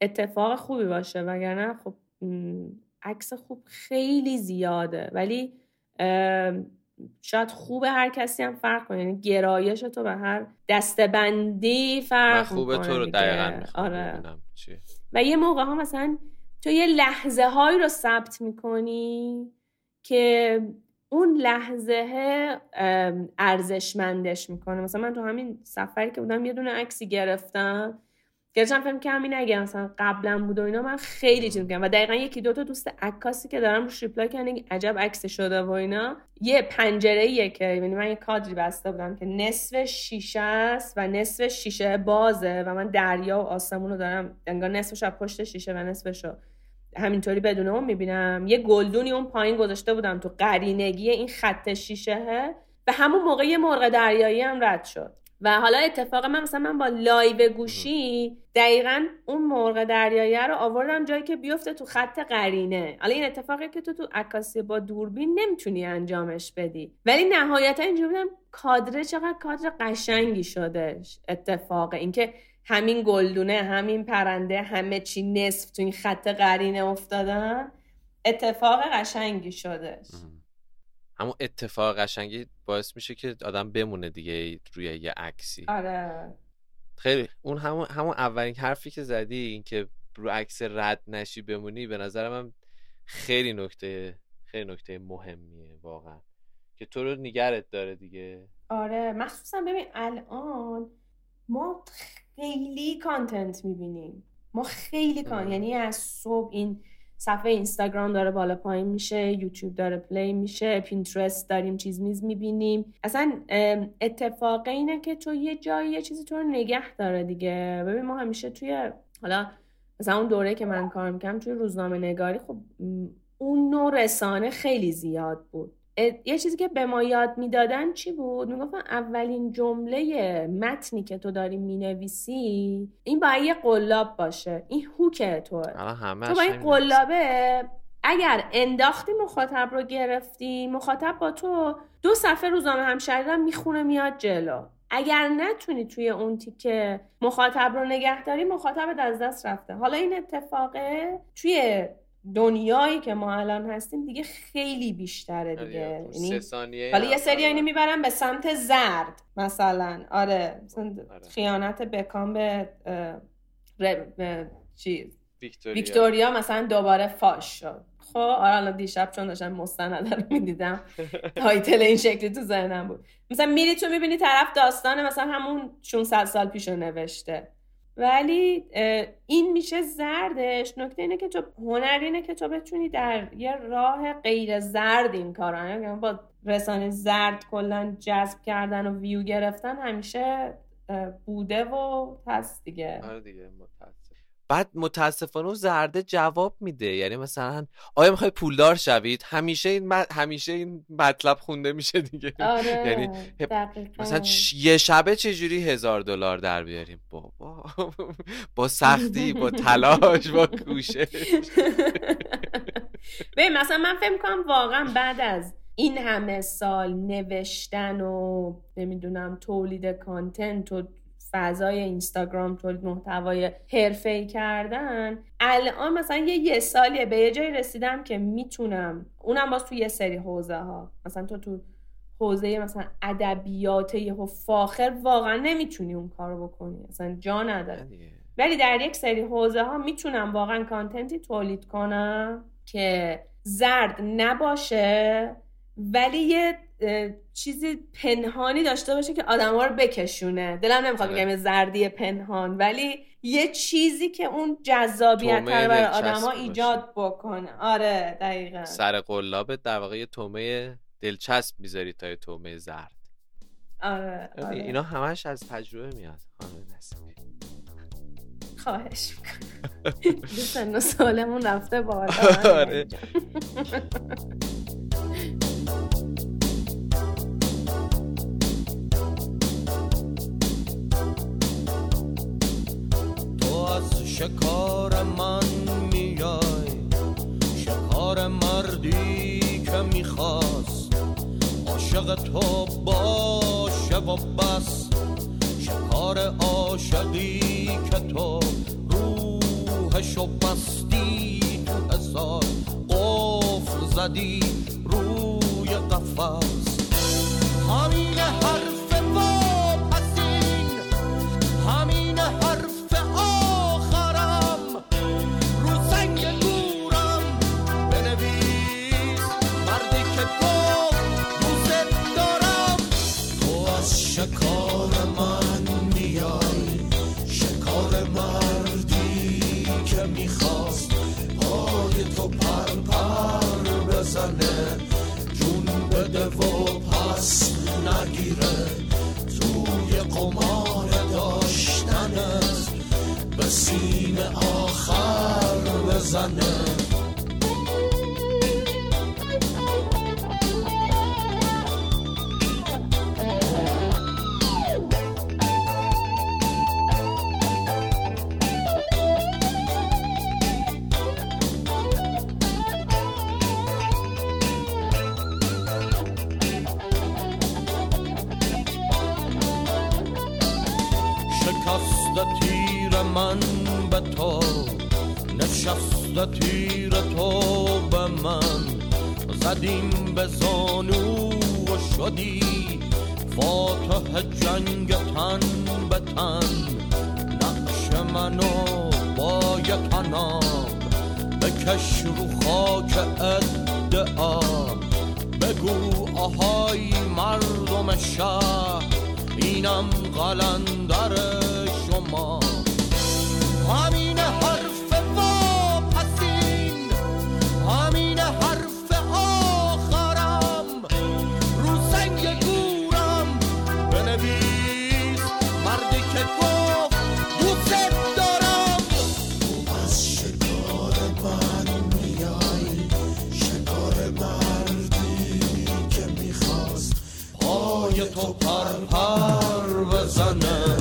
اتفاق خوبی باشه وگرنه خب عکس خوب خیلی زیاده. ولی شاید خوب هر کسی هم فرق کنه. یعنی گرایش تو به هر دستبندی فرق خوب تو رو دقیقا آره. و یه موقع ها مثلا تو یه لحظه هایی رو ثبت می‌کنی که اون لحظه ارزشمندش می‌کنه. مثلا من تو همین سفری که بودم یه دونه عکسی گرفتم. گرفتم فکر کردم این اگه مثلا قبلا بود و اینا من خیلی چیز میگم. و دقیقا یکی دو تا دوست عکاسی که دارم روش ریپلای کردن که عجب عکس شده و اینا. یه پنجره ایه که یعنی من یه کادری بسته بودم که نصف شیشه است و نصف شیشه بازه و من دریا و آسمون رو دارم انگار نصفش از پشت شیشه و نصفش رو همینطوری بدون اون می‌بینم. یه گلدونی اون پایین گذاشته بودم تو قرینگی این خط شیشهه و همون موقع یه مرغ دریایی هم رد شد. و حالا اتفاق من مثلا من با live گوشی دقیقا اون مرغ دریایی رو آوردم جایی که بیفته تو خط قرینه. حالا این اتفاقی که تو تو عکاسی با دوربین نمی‌تونی انجامش بدی. ولی نهایتا اینجوری بودم کادره چقدر کادر قشنگی شدش اتفاق اینکه همین گلدونه همین پرنده همه چی نصف تو این خط قرینه افتادن اتفاق قشنگی شدش همون اتفاق قشنگی باعث میشه که آدم بمونه دیگه روی یه عکسی. آره. خیلی اون همون همون اولین حرفی که زدی این که رو عکس رد نشی بمونی به نظر من خیلی نکته خیلی نکته مهمیه واقعا. که تو رو نگرت داره دیگه. آره. مخصوصا ببین الان ما خیلی کانتنت می‌بینیم. ما خیلی کان. یعنی از صبح این صفحه اینستاگرام داره بالا پایین میشه یوتیوب داره پلی میشه پینترست داریم چیز میز می‌بینیم. اصلا اتفاق اینه که تو یه جایی یه چیزی تو رو نگه داره دیگه. ببین ما همیشه توی حالا مثلا اون دوره که من کار می‌کنم توی روزنامه نگاری خب اون نوع رسانه خیلی زیاد بود. یه چیزی که به ما یاد می‌دادن چی بود؟ می‌گفتن اولین جمله متنی که تو داری می‌نویسی این باید یه قلاب باشه. این الان همه تو با این قلابه اگر انداختی مخاطب رو گرفتی مخاطب با تو دو صفحه روزنامه همشهری می‌خونه میاد جلو. اگر نتونی توی اون تیکه مخاطب رو نگه داری مخاطبت از دست رفته. حالا این اتفاقه توی دنیایی که ما الان هستیم دیگه خیلی بیشتره دیگه. یعنی حالا یه سری. اینو می‌برن به سمت زرد مثلا. آره مثلا آره. خیانت بکام به چیز؟ ویکتوریا. ویکتوریا مثلا دوباره فاش شد. خب آره الان دیشب چون داشتم مستند رو می‌دیدم. title این شکلی تو ذهنم بود. مثلا میری تو می‌بینی طرف داستان مثلا همون 600 سال پیش رو نوشته. ولی این میشه زردش. نکته اینه که تو هنر اینه که تو بتونی در یه راه غیر زرد این کار رو یعنی با رسانه زرد کلا جذب کردن و ویو گرفتن همیشه بوده و هست دیگه. آره دیگه متاسف بعد متاسفانه اون زرده جواب میده. یعنی مثلا آیا می‌خوای پولدار شوید؟ همیشه این همیشه این مطلب خونده میشه دیگه. آره یعنی. مثلا چ- یه شبه چجوری هزار دلار در بیاریم؟ بابا. با سختی با تلاش با کوشش. ببین مثلا من فکر کنم واقعا بعد از این همه سال نوشتن و نمی‌دونم تولید کانتنت و فضای اینستاگرام تولید محتوای حرفه‌ای کردن الان مثلا یه یه سالیه به یه جایی رسیدم که می‌تونم اونم باز تو یه سری حوزه ها مثلا تو تو حوزه مثلا ادبیات یهو فاخر واقعا نمی‌تونی اون کارو بکنی. اصلا جا نداره. ولی در یک سری حوزه ها می‌تونم واقعا کانتنتی تولید کنم که زرد نباشه ولی یه چیزی پنهانی داشته باشه که آدم ها رو بکشونه دلم نمی‌خواد آره. بگم یه زردی پنهان ولی یه چیزی که اون جذابیت رو برای دلچسب آدم ها باشه. ایجاد بکنه آره دقیقا سر قلابت در واقع یه تومه دلچسب می‌ذاری تا یه تومه زرد آره, آره. اینا همش از تجربه میاد خانم نسیمی خواهش می‌کنم سن و سالمون رفته بالا آره. از شکار من میای شکار مردی که می‌خواست. عاشق تو باشه و بس شکار عاشقی که تو روحشو بستی تو هزار قفل زدی روی قفس. همین حرف واپسین همین حرف رو بزنه تیر تو به من زدیم به زانو و شدی. فاتح جنگ تن به تن نقش منو با یکنام بکش رو خاک ادعا بگو آهای مردم شهر اینم قلندر شما. بزنه.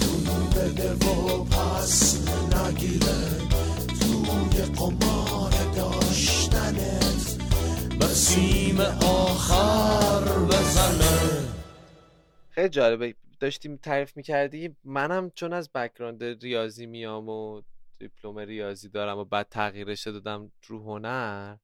دون بده و پس نگیره توی قمار داشتنت به سیم آخر بزنه خیلی جالبه. داشتیم تعریف می‌کردی. منم چون از بکراند ریاضی میام و دیپلم ریاضی دارم و بعد تغییرش دادم رو هنر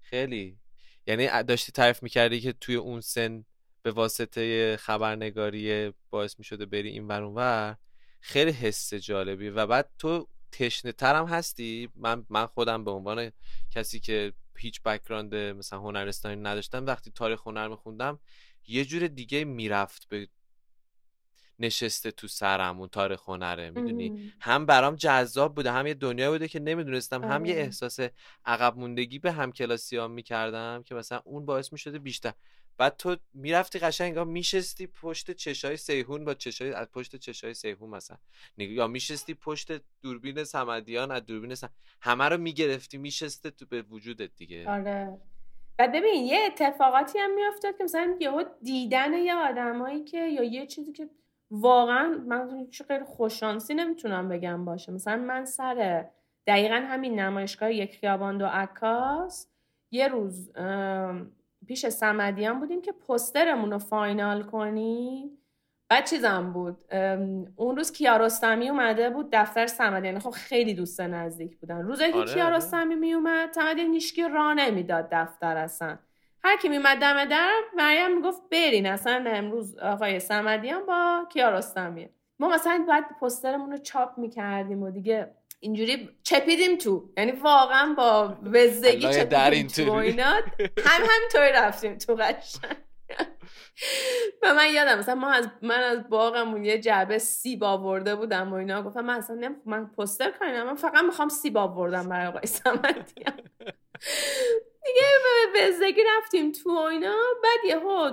خیلی. یعنی داشتی تعریف می‌کردی که توی اون سن به واسطه خبرنگاری باعث می‌شده بری این ور ور خیلی حس جالبی و بعد تو تشنه ترم هستی؟ من من خودم به عنوان کسی که هیچ بکراند مثلا هنرستانی نداشتم وقتی تاریخ هنر میخوندم یه جور دیگه می‌رفت به نشسته تو سرم اون تاریخ هنره. می‌دونی. هم برام جذاب بوده هم یه دنیا بوده که نمی‌دونستم هم یه آره. احساس عقب موندگی به هم کلاسی می‌کردم که مثلا اون باعث می‌شده بیشتر. بعد تو می‌رفتی قشنگ انگار میشستی پشت چشای سیهون با چشای از پشت چشای سیهون مثلا. یا میشستی پشت دوربین سمدیان از دوربین سم... همه رو می‌گرفتی میشسته تو به وجودت دیگه. آره. و ببین یه اتفاقاتی هم میافتاد که مثلا یهو دیدن یه آدمایی که یا یه چیزی که واقعا من غیر خوششانسی نمی‌تونم بگم باشه. مثلا من سر دقیقا همین نمایشگاه یک خیابان دو عکاس یه روز پیش سمدیان بودیم که پسترمون رو فاینال کنیم. بعد چیزم بود؟ اون روز کیارستمی اومده بود دفتر سمدیان یعنی خب خیلی دوست نزدیک بودن. روزی که آره، کیارستمی میومد سمدیان هیچکی راه نمی‌داد دفتر اصلا. هر کی میمد دم در مریم می‌گفت برین. اصلا امروز آقای سمدیان با کیارستمیه. ما مثلا باید پسترمون رو چاپ می‌کردیم و دیگه اینجوری چپیدیم تو. یعنی واقعا با در چپیدیم. تو و اینا. هم همینطوری رفتیم تو قشنگ. و من یادم مثلا ما از من از باغمون یه جعبه سیب آورده بودم و اینا. گفتم من اصلا نمی... من پوستر کنم من فقط می‌خوام سیب آوردم برای آقای سمدیان. دیگه به وزگی رفتیم تو و اینا. بعد یهو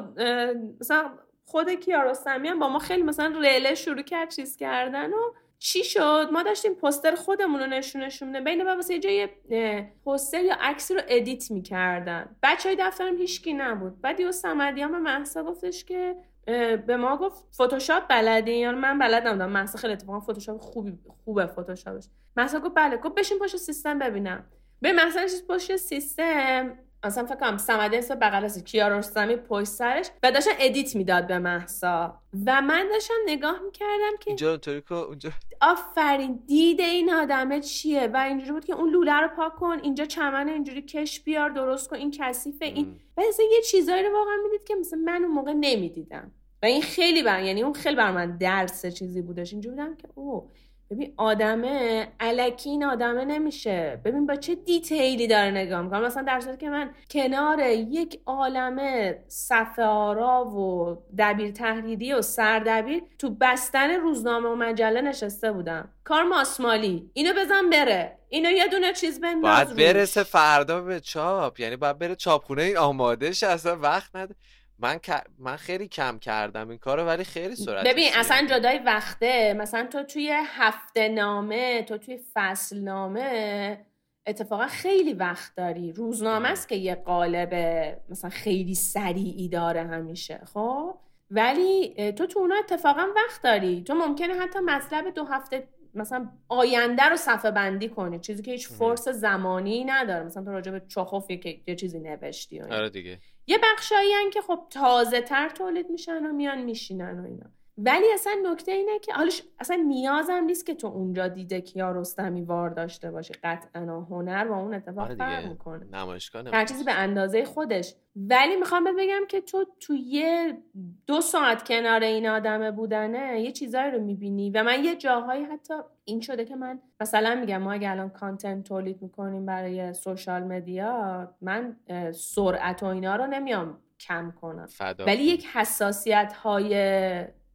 مثلا خود کیارستمی هم با ما خیلی مثلا رله شروع کرد چیز کردن و چی شد؟ ما داشتیم پستر خودمون رو نشونشون میده بین واسه یه جای اه، پستر یا عکسی رو edit می‌کردن. بچه های دفترم هیچکی نبود. بعد یه سمدیان به مهسا گفتش که به ما گفت فتوشاپ بلدی یا من بلد نبودم مهسا خیلی اتفاقا فتوشاپ خوبی خوبه فتوشاپش. مهسا گفت بله. گفت بشین پشت سیستم ببینم. به مثلا نشست پشت سیستم. اصلا فکر کنم سمده است بغل کیارستمی پشت سرش و داشتن edit می‌داد به مهسا و من داشتم نگاه می‌کردم که اینجا اونطوری که اونجا. آفرین دید این آدمه چیه؟ و اینجوری بود که اون لوله رو پاک کن اینجا چمن اینجوری کش بیار درست کن این کثیفه این. و اصلا یه چیزایی رو واقعا می‌دید که مثلا من اون موقع نمی‌دیدم. و این خیلی بر یعنی اون خیلی بر من درس چیزی بودش اینجوری بودم که او ببین آدمه علکی این آدمه نمیشه. ببین با چه دیتیلی داره نگاه می‌کنم مثلا در صورتی که من کنار یک عالمه صفحه آرا و دبیر تحریری و سردبیر تو بستن روزنامه و مجله نشسته بودم. کار ماسمالی. اینو بزن بره. اینو یه دونه چیز بنداز باید. برسه فردا به چاپ. یعنی باید بره چاپخونه این آماده شه اصلا وقت نده من ک- من خیلی کم کردم این کارو ولی خیلی سرعت ببین اصلا جدای وقته. مثلا تو توی هفته نامه تو توی فصل نامه اتفاقا خیلی وقت داری. روزنامه است که یه قالب مثلا خیلی سریعی داره همیشه خب؟ ولی تو تو اونا اتفاقا وقت داری. تو ممکنه حتی مطلب دو هفته مثلا آینده رو صفحه بندی کنی. چیزی که هیچ. فرس زمانی نداره. مثلا تو راجع به چخوف یه, یه چیزی نوشتی. آره دیگه. یه بخشایی که خب تازه تر تولید میشن و میان میشینن و اینا. ولی اصلا نکته اینه که حالا اصلا نیازم نیست که تو اونجا دیده کیارستمی وار داشته باشی. قطعا هنر با اون اتفاق آره فرق می‌کنه. نمایشگاه هر. چیزی به اندازه خودش. ولی می‌خوام بهت بگم که تو تو یه دو ساعت کنار این آدمه بودنه یه چیزایی رو می‌بینی و من یه جاهایی حتی این شده که من مثلا میگم ما اگه الان کانتنت تولید می‌کنیم برای سوشال مدیا من سرعت و اینا رو نمیام کم کنم. فدا ولی. یک حساسیت های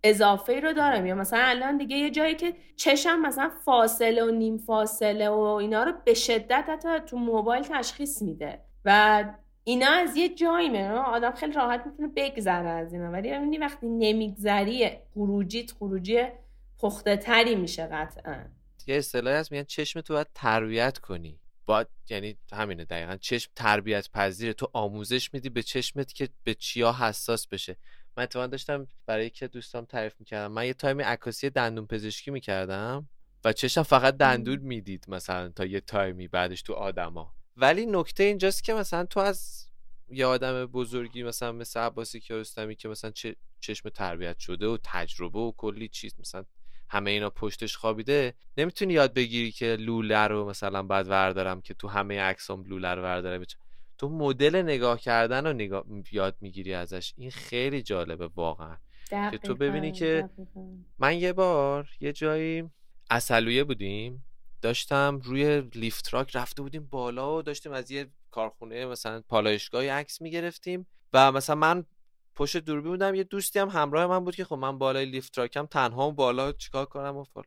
اضافه رو دارم. یا مثلا الان دیگه یه جایی که چشم مثلا فاصله و نیم فاصله و اینا رو به شدت حتی تو موبایل تشخیص میده. و اینا از یه جایی میاد آدم خیلی راحت می‌تونه بگذره از اینا. ولی ببینی وقتی نمیگذری خروجیت خروجی پخته تری میشه قطعا. یه اصطلاحی هست میگن چشم تو باید تربیت کنی. باید یعنی همینه دقیقا. چشم تربیت پذیره تو آموزش میدی به چشمت که به چیا حساس بشه. من اتفاقا داشتم برای که دوستام تعریف می‌کردم. من یه تایمی عکاسی دندون پزشکی می‌کردم و چشم فقط دندون می‌دید مثلا تا یه تایمی بعدش تو آدما. ولی نکته اینجاست که مثلا تو از یه آدم بزرگی مثلا مثل عباسی کیارستمی که مثلا چه چشم تربیت شده و تجربه و کلی چیز مثلا همه اینا پشتش خوابیده نمی‌تونی یاد بگیری که لوله رو مثلا بعد وردارم که تو همه عکسام لوله رو وردارم تو مدل نگاه کردن رو نگاه یاد می‌گیری ازش. این خیلی جالبه واقعا. که تو ببینی دقیقاً، که. من یه بار یه جایی اصلویه بودیم داشتم روی لیفت تراک رفته بودیم بالا و داشتیم از یه کارخونه مثلا پالایشگاهی عکس می‌گرفتیم و مثلا من پشت دوربین بودم یه دوستی هم همراه من بود که خب من بالای لیفت تراکم تنها و بالا چیکار کنم و فلان.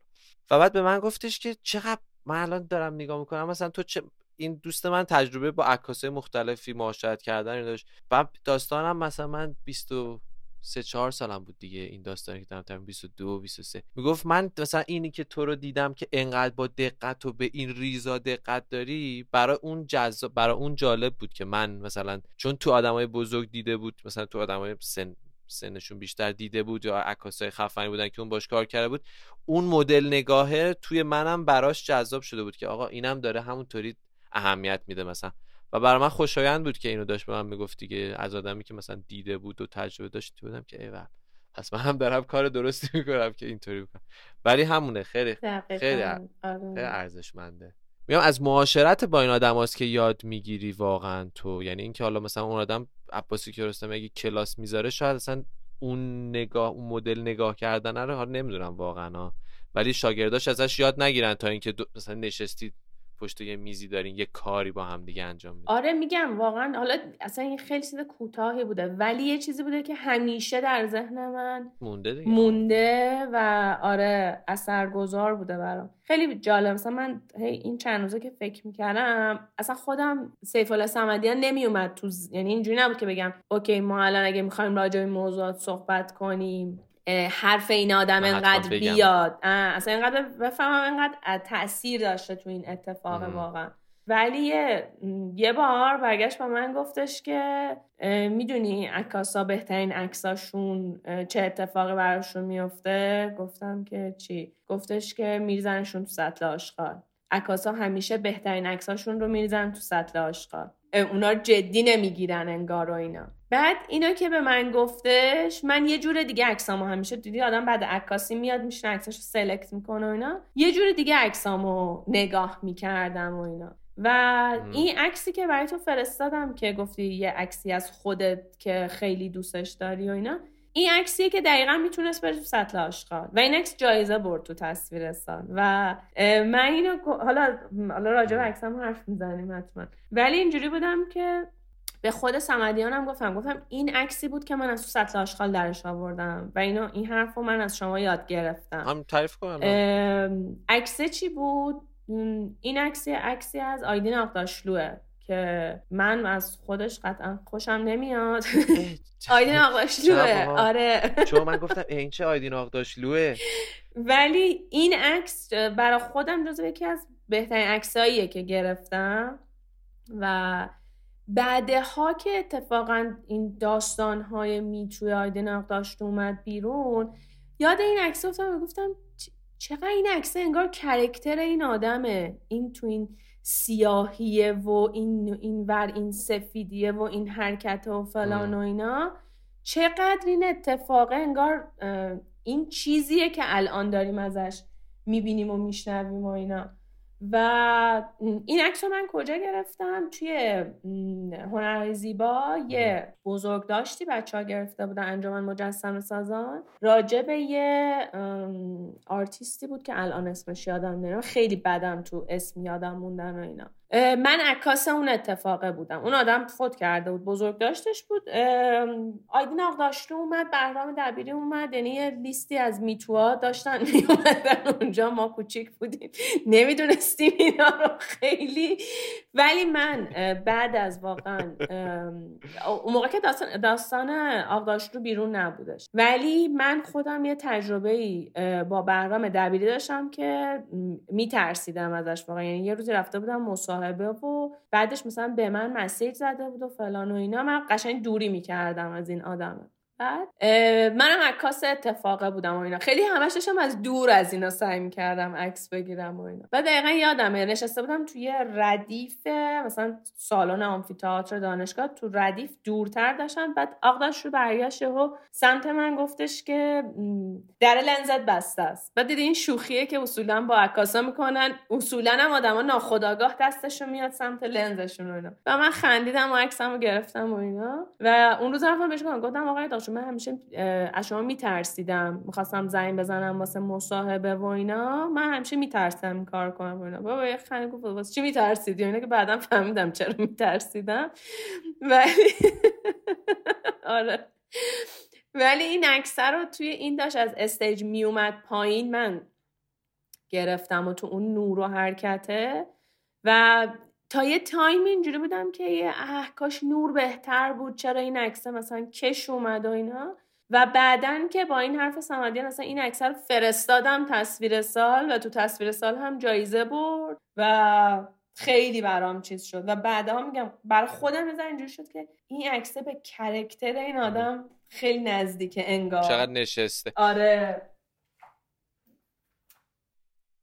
و بعد به من گفتش که چقدر من الان دارم نگاه می‌کنم مثلا تو چه این دوست من تجربه با عکاسای مختلفی معاشرت کردن داشت. و داستانم مثلا من 20 سه سالم بود دیگه این داستانی که دارم تقریبا 22 23 می‌گفت من مثلا اینی که تو رو دیدم که انقدر با دقت و به این ریزا دقت داری برای اون جذاب برای اون جالب بود که من مثلا چون تو آدمای بزرگ دیده بود مثلا تو آدمای سن سنشون بیشتر دیده بود یا عکاسای خفنی بودن که اون باش کار کرده بود اون مدل نگاهه توی منم براش جذاب شده بود که آقا اینم داره همونطوری اهمیت میده مثلا. و برای من خوشایند بود که اینو داشت به من می‌گفت دیگه. از آدمی که مثلا دیده بود و تجربه داشت بودم که ایول پس من هم دارم کار درستی می‌کنم که اینطوری بکنم. ولی همونه. خیلی خیلی خیلی آره. ارزشمنده. میام از معاشرت با این آدم که یاد می‌گیری واقعا تو. یعنی اینکه حالا مثلا اون آدم عباسی که رستم اگه کلاس می‌ذاره شاید اصلا اون نگاه اون مدل نگاه کردن رو حالا نمی‌دونم واقعا. ولی شاگرداش ازش یاد نگیرن تا اینکه مثلا نشستید پشت یه میزی دارین یه کاری با هم دیگه انجام میدین. آره میگم واقعا حالا اصلا این خیلی چیز کوتاهی بوده ولی یه چیزی بوده که همیشه در ذهن من مونده دیگه. مونده و آره اثرگذار بوده برام. خیلی جالب مثلا من هی این چند روزه که فکر می‌کردم اصلا خودم سیف الله صمدیان نمیومد تو ز- یعنی اینجوری نبود که بگم اوکی ما الان اگه می‌خوایم راجع به موضوعات صحبت کنیم. حرف این آدم انقدر. بیاد. اصلا اینقدر بفهمم اینقدر اه، تاثیر داشته تو این اتفاق. واقعا. ولی یه, یه بار برگشت با من گفتش که می‌دونی عکاسا بهترین عکساشون چه اتفاقی براشون میفته گفتم که چی؟ گفتش که میریزنشون تو سطل آشغال. عکاسا همیشه بهترین عکساشون رو میریزن تو سطل آشغال. اونا رو جدی نمی‌گیرن انگار و اینا. بعد اینا که به من گفتش من یه جور دیگه عکسامو همیشه دیدی آدم بعد عکاسی میاد میشین عکساشو سلکت می‌کنه و اینا. یه جور دیگه عکسامو نگاه می‌کردم و اینا. و این عکسی که برای تو فرستادم که گفتی یه عکسی از خودت که خیلی دوستش داری و اینا این عکسیه که دقیقا می‌تونست بره تو سطل آشغال. و این عکس جایزه برد تو تصویر سال و من اینو حالا حالا راجع به عکسم حرف می‌زنیم حتما. ولی اینجوری بودم که به خود سمدیانم گفتم. گفتم این عکسی بود که من از تو سطل آشغال درش آوردم. و اینو این حرف رو من از شما یاد گرفتم. هم تعریف کنم ام، عکسه چی بود؟ این عکسی عکسی از آیدین آقداشلوه که من از خودش قطعا خوشم نمیاد. آیدین آقداشلوه؟ آره. چون من گفتم این چه آیدین آقداشلوه ولی این عکس برای خودم جزو یکی از بهترین عکساییه که گرفتم. و بعدها که اتفاقا این داستانهای میتوی آیدین آقداشت اومد بیرون یاد این عکس افتادم و گفتم چقدر این عکس انگار کرکتر این آدمه. این تو این سیاهیه و این این ور این سفیدیه و این حرکت و فلان و اینا. چقدر این اتفاقه انگار این چیزیه که الان داریم ازش می‌بینیم و میشنویم و اینا. و این عکس رو من کجا گرفتم؟ توی هنرهای زیبا یه بزرگ داشتی بچه ها گرفته بودن انجمن مجسم سازان. راجع به یه آرتیستی بود که الان اسمش یادم نمیاد. خیلی بدم تو اسم یادم موندن و اینا. من عکاس اون اتفاقه بودم. اون آدم فوت کرده بود بزرگ داشتش بود. آیدین آقداشلو اومد بهرام دبیری اومد یعنی یه لیستی از میتوها داشتن میومدن اونجا. ما کوچیک بودیم. نمی‌دونستیم اینا رو خیلی. ولی من بعد از واقعا اون موقع که داستان, داستان آقداشلو بیرون نبودش. ولی من خودم یه تجربه ای با بهرام دبیری داشتم که میترسیدم ازش واقعا. یعنی یه روزی رفته بودم مصاحبه و بعدش مثلا به من مسیج زده بود و فلان و اینا. من قشنگ دوری می‌کردم از این آدمه بعد؟ منم عکاس اتفاقه بودم و اینا. خیلی همش داشتم از دور از اینا سعی می‌کردم عکس بگیرم و اینا. و دقیقا یادمه نشسته بودم توی ردیف مثلا سالن آمفی‌تئاتر دانشگاه تو ردیف دورتر داشتم. بعد آقداش رو برگشت و سمت من گفتش که در لنزت بسته است. بعد دیدی این شوخیه که اصولا با عکاسا می‌کنن؟ اصولا هم آدما ناخداگاه دستشون میاد سمت لنزشون و اینا. و من خندیدم و عکسمو گرفتم و اینا. و اون روز رفتم بهش گفتم آقای من همیشه از شما میترسیدم. می‌خواستم زنگ بزنم واسه مصاحبه و اینا. من همیشه میترسم این کار کنم و اینا. بابا یه خنده گفت واسه چی میترسیدی و اینا که بعدا فهمیدم چرا میترسیدم. ولی آره. ولی این اکثر رو توی این داشت از stage میومد پایین من گرفتم و تو اون نور و حرکته. و تا یه تایم اینجوری بودم که یه اه کاش نور بهتر بود چرا این عکس مثلا کش اومد و اینا. و بعدن که با این حرف سمدیان اصلا این رو فرستادم تصویر سال و تو تصویر سال هم جایزه برد و خیلی برام چیز شد. و بعدها میگم برای خودم می‌ذارم اینجوری شد که این عکسه به کرکتر این آدم خیلی نزدیکه انگار. چقدر نشسته. آره.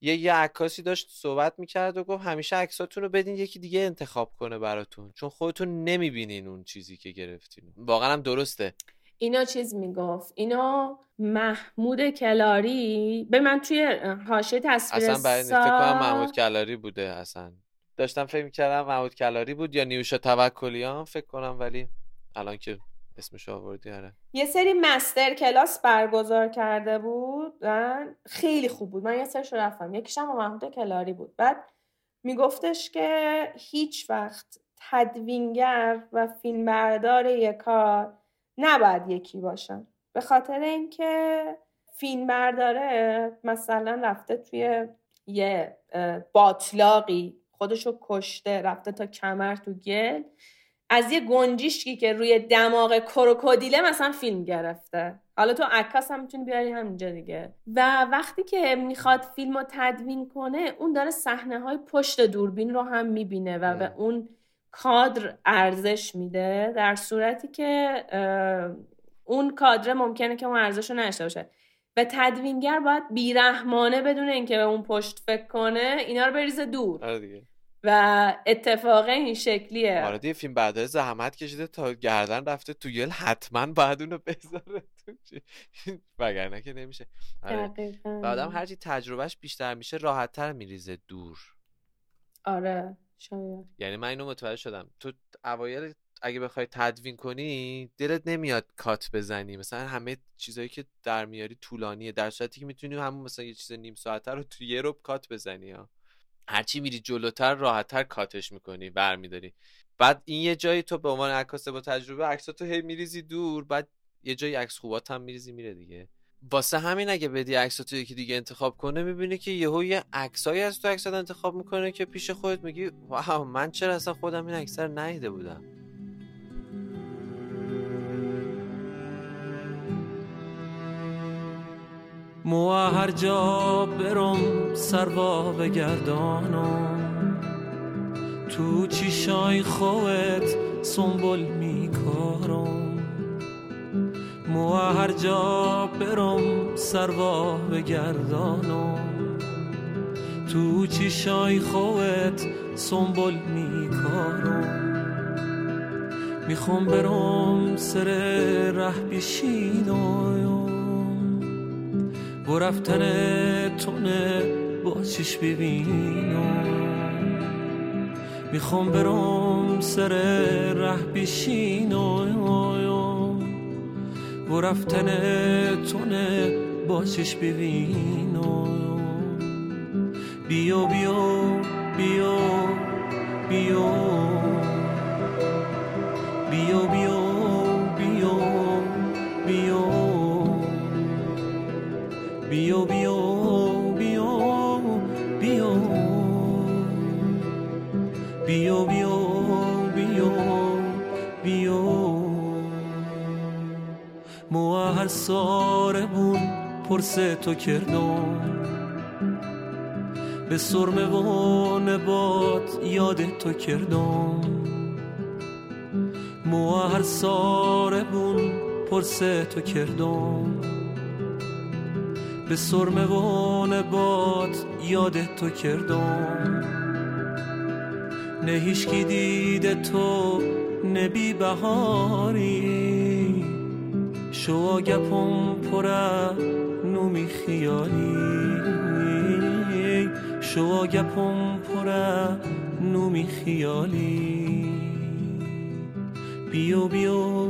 یه یه عکاسی داشت صحبت می‌کرد و گفت همیشه عکساتون رو بدین یکی دیگه انتخاب کنه براتون. چون خودتون نمی‌بینین اون چیزی که گرفتین. واقعا هم درسته. اینا چیز می‌گفت. اینا محمود کلاری. به من توی حاشیه تصویر اصلا برای فکر کنم محمود کلاری بوده اصلا. داشتم فکر می‌کردم محمود کلاری بود یا نیوشا توکلیان فکر کنم ولی الان که اسمش آوردی؟ آره. یه سری مستر کلاس برگزار کرده بود خیلی خوب بود. من یه سرش رفتم. یکیشم با محمود کلاری بود. بعد میگفتش که هیچ وقت تدوینگر و فیلمبردار یک کار نباید یکی باشن به خاطر اینکه فیلم برداره مثلا رفته توی یه باطلاقی خودشو کشته رفته تا کمر تو گل. از یه گنجیشکی که روی دماغ کروکودیله مثلا فیلم گرفته. حالا تو عکاس هم می‌تونی بیاری همینجا دیگه. و وقتی که می‌خواد فیلم رو تدوین کنه اون داره صحنه های پشت دوربین رو هم می‌بینه و به اون کادر ارزش میده در صورتی که اون کادر ممکنه که اون ارزش رو نشته باشه. و تدوینگر باید بیرحمانه بدون اینکه به اون پشت فکر کنه اینا رو بریزه دور. آره دیگه. و اتفاقه این شکلیه. آره دیگه فیلم بعد زحمت کشیده تا گردن رفته تو گل حتما باید اونو بذاره تو وگرنه که نمیشه. آره. بعدم هرچی تجربهش بیشتر میشه راحتتر میریزه دور. آره شاید. یعنی من اینو متوجه شدم. تو اوایل اگه بخوای تدوین کنی دلت نمیاد کات بزنی. مثلا همه چیزایی که در میاری طولانیه. در صورتی که می‌تونی همون مثلا یه چیز نیم ساعته رو تو یه رو کات بزنی ها. هرچی میری جلوتر راحتتر کاتش می‌کنی برمیداری. بعد این یه جایی تو به عنوان عکاس با تجربه عکساتو هی میریزی دور بعد یه جایی عکس خوبات هم میریزی میره دیگه. واسه همین اگه بدی عکساتو یکی دیگه انتخاب کنه می‌بینی که یهو یه عکسایی از تو عکسات انتخاب می‌کنه که پیش خودت میگی واو من چرا اصلا خودم این عکس رو بودم؟ مو هر جا برم سروا بگردانم. تو چیشای خوت سنبول میکارم؟ مو هر جا برم سروا بگردانم. تو چیشای خوت سنبول میکارم؟ می‌خوام برم سر ره بشینم. و رفتن تونه با چش ببینم. می‌خوام برم سر ره بشینم. و رفتن تونه با چش ببینم. بیا بیا بیا بیا. بیا بیا. پرس تو کردم. به سرم و نبات یاد تو کردم. مو هر سارمون پرس تو کردم. به سرم و نبات یاد تو کردم. نه هیشکی دیده تو نبی بهاری. شو گپم پره خیالی. شو گپم پره نومی خیالی. بیو بیو بیو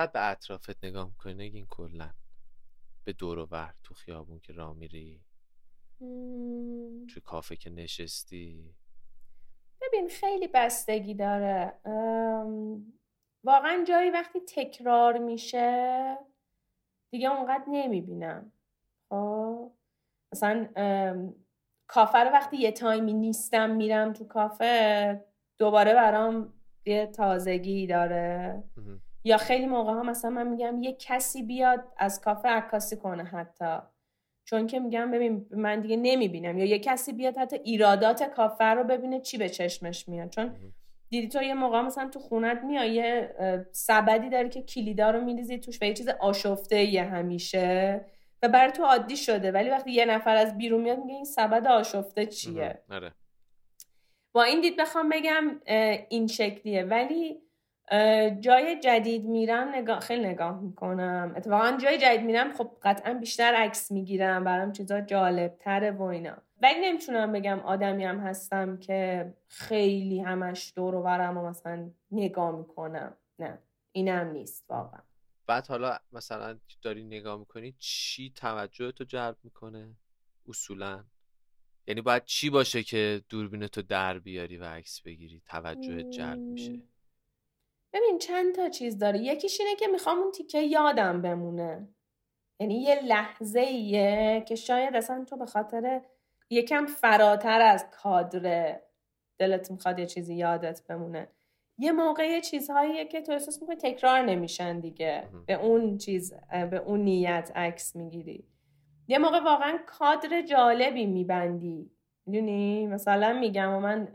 چقدر به اطرافت نگاه می‌کنی نگین کلا به دور و بر تو خیابون که راه میری. تو کافه که نشستی؟ ببین خیلی بستگی داره. واقعا جایی وقتی تکرار میشه دیگه اونقدر نمی‌بینم. خب؟ مثلا کافه رو وقتی یه تایمی نیستم میرم تو کافه دوباره برام یه تازگی داره. یا خیلی موقع ها مثلا من میگم یه کسی بیاد از کافه عکاسی کنه حتی. چون که میگم ببین من دیگه نمی‌بینم. یا یه کسی بیاد حتی ایرادات کافه رو ببینه چی به چشمش میاد. چون. دیدی تو یه موقع مثلا تو خونت میای یه سبدی داری که کلیدا رو میریزی توش و یه چیز آشفته یه همیشه و برای تو عادی شده. ولی وقتی یه نفر از بیرون میاد میگه این سبد آشفته چیه. آره. با این دید بخوام بگم این شکلیه. ولی جای جدید میرم نگاه خیلی نگاه می‌کنم. اتفاقا جای جدید میرم خب قطعا بیشتر عکس می‌گیرم برام چیزا جالب تره و اینا. ولی نمی‌تونم بگم آدمی هم هستم که خیلی همش دور و برم و مثلا نگاه می‌کنم. نه اینم نیست واقعا. بعد حالا مثلا داری نگاه می‌کنی چی توجه تو جلب می‌کنه؟ اصولا. یعنی باید چی باشه که دوربین تو در بیاری و عکس بگیری توجه جلب میشه. ببین چند تا چیز داره. یکیش اینه که می‌خوام اون تیکه یادم بمونه. یعنی یه لحظه ایه که شاید اصلا تو به خاطر یکم فراتر از کادر دلت می‌خواد یه چیزی یادت بمونه. یه موقع یه چیزهاییه که تو احساس می‌کنی تکرار نمیشن دیگه. به اون چیز به اون نیت عکس می‌گیری. یه موقع واقعا کادر جالبی میبندی. می‌دونی؟ مثلا میگم و من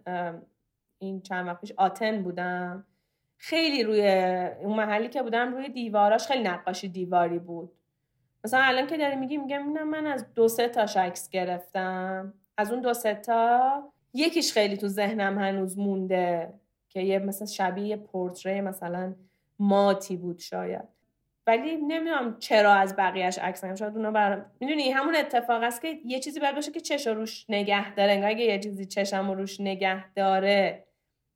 این چند وقت پیش آتن بودم. خیلی روی اون محلی که بودم روی دیواراش خیلی نقاشی دیواری بود. مثلا الان که داری میگی میگم اینم من از دو سه تاش عکس گرفتم. از اون دو سه تا یکیش خیلی تو ذهنم هنوز مونده که یه مثلا شبیه یه پورتری مثلا ماتی بود شاید. ولی نمی‌دونم چرا از بقیهش عکس نگم شاید اونا برام می‌دونی همون اتفاق است که یه چیزی باید باشه که چش رو روش نگه داره. اگه یه چیزی چشم رو روش نگه داره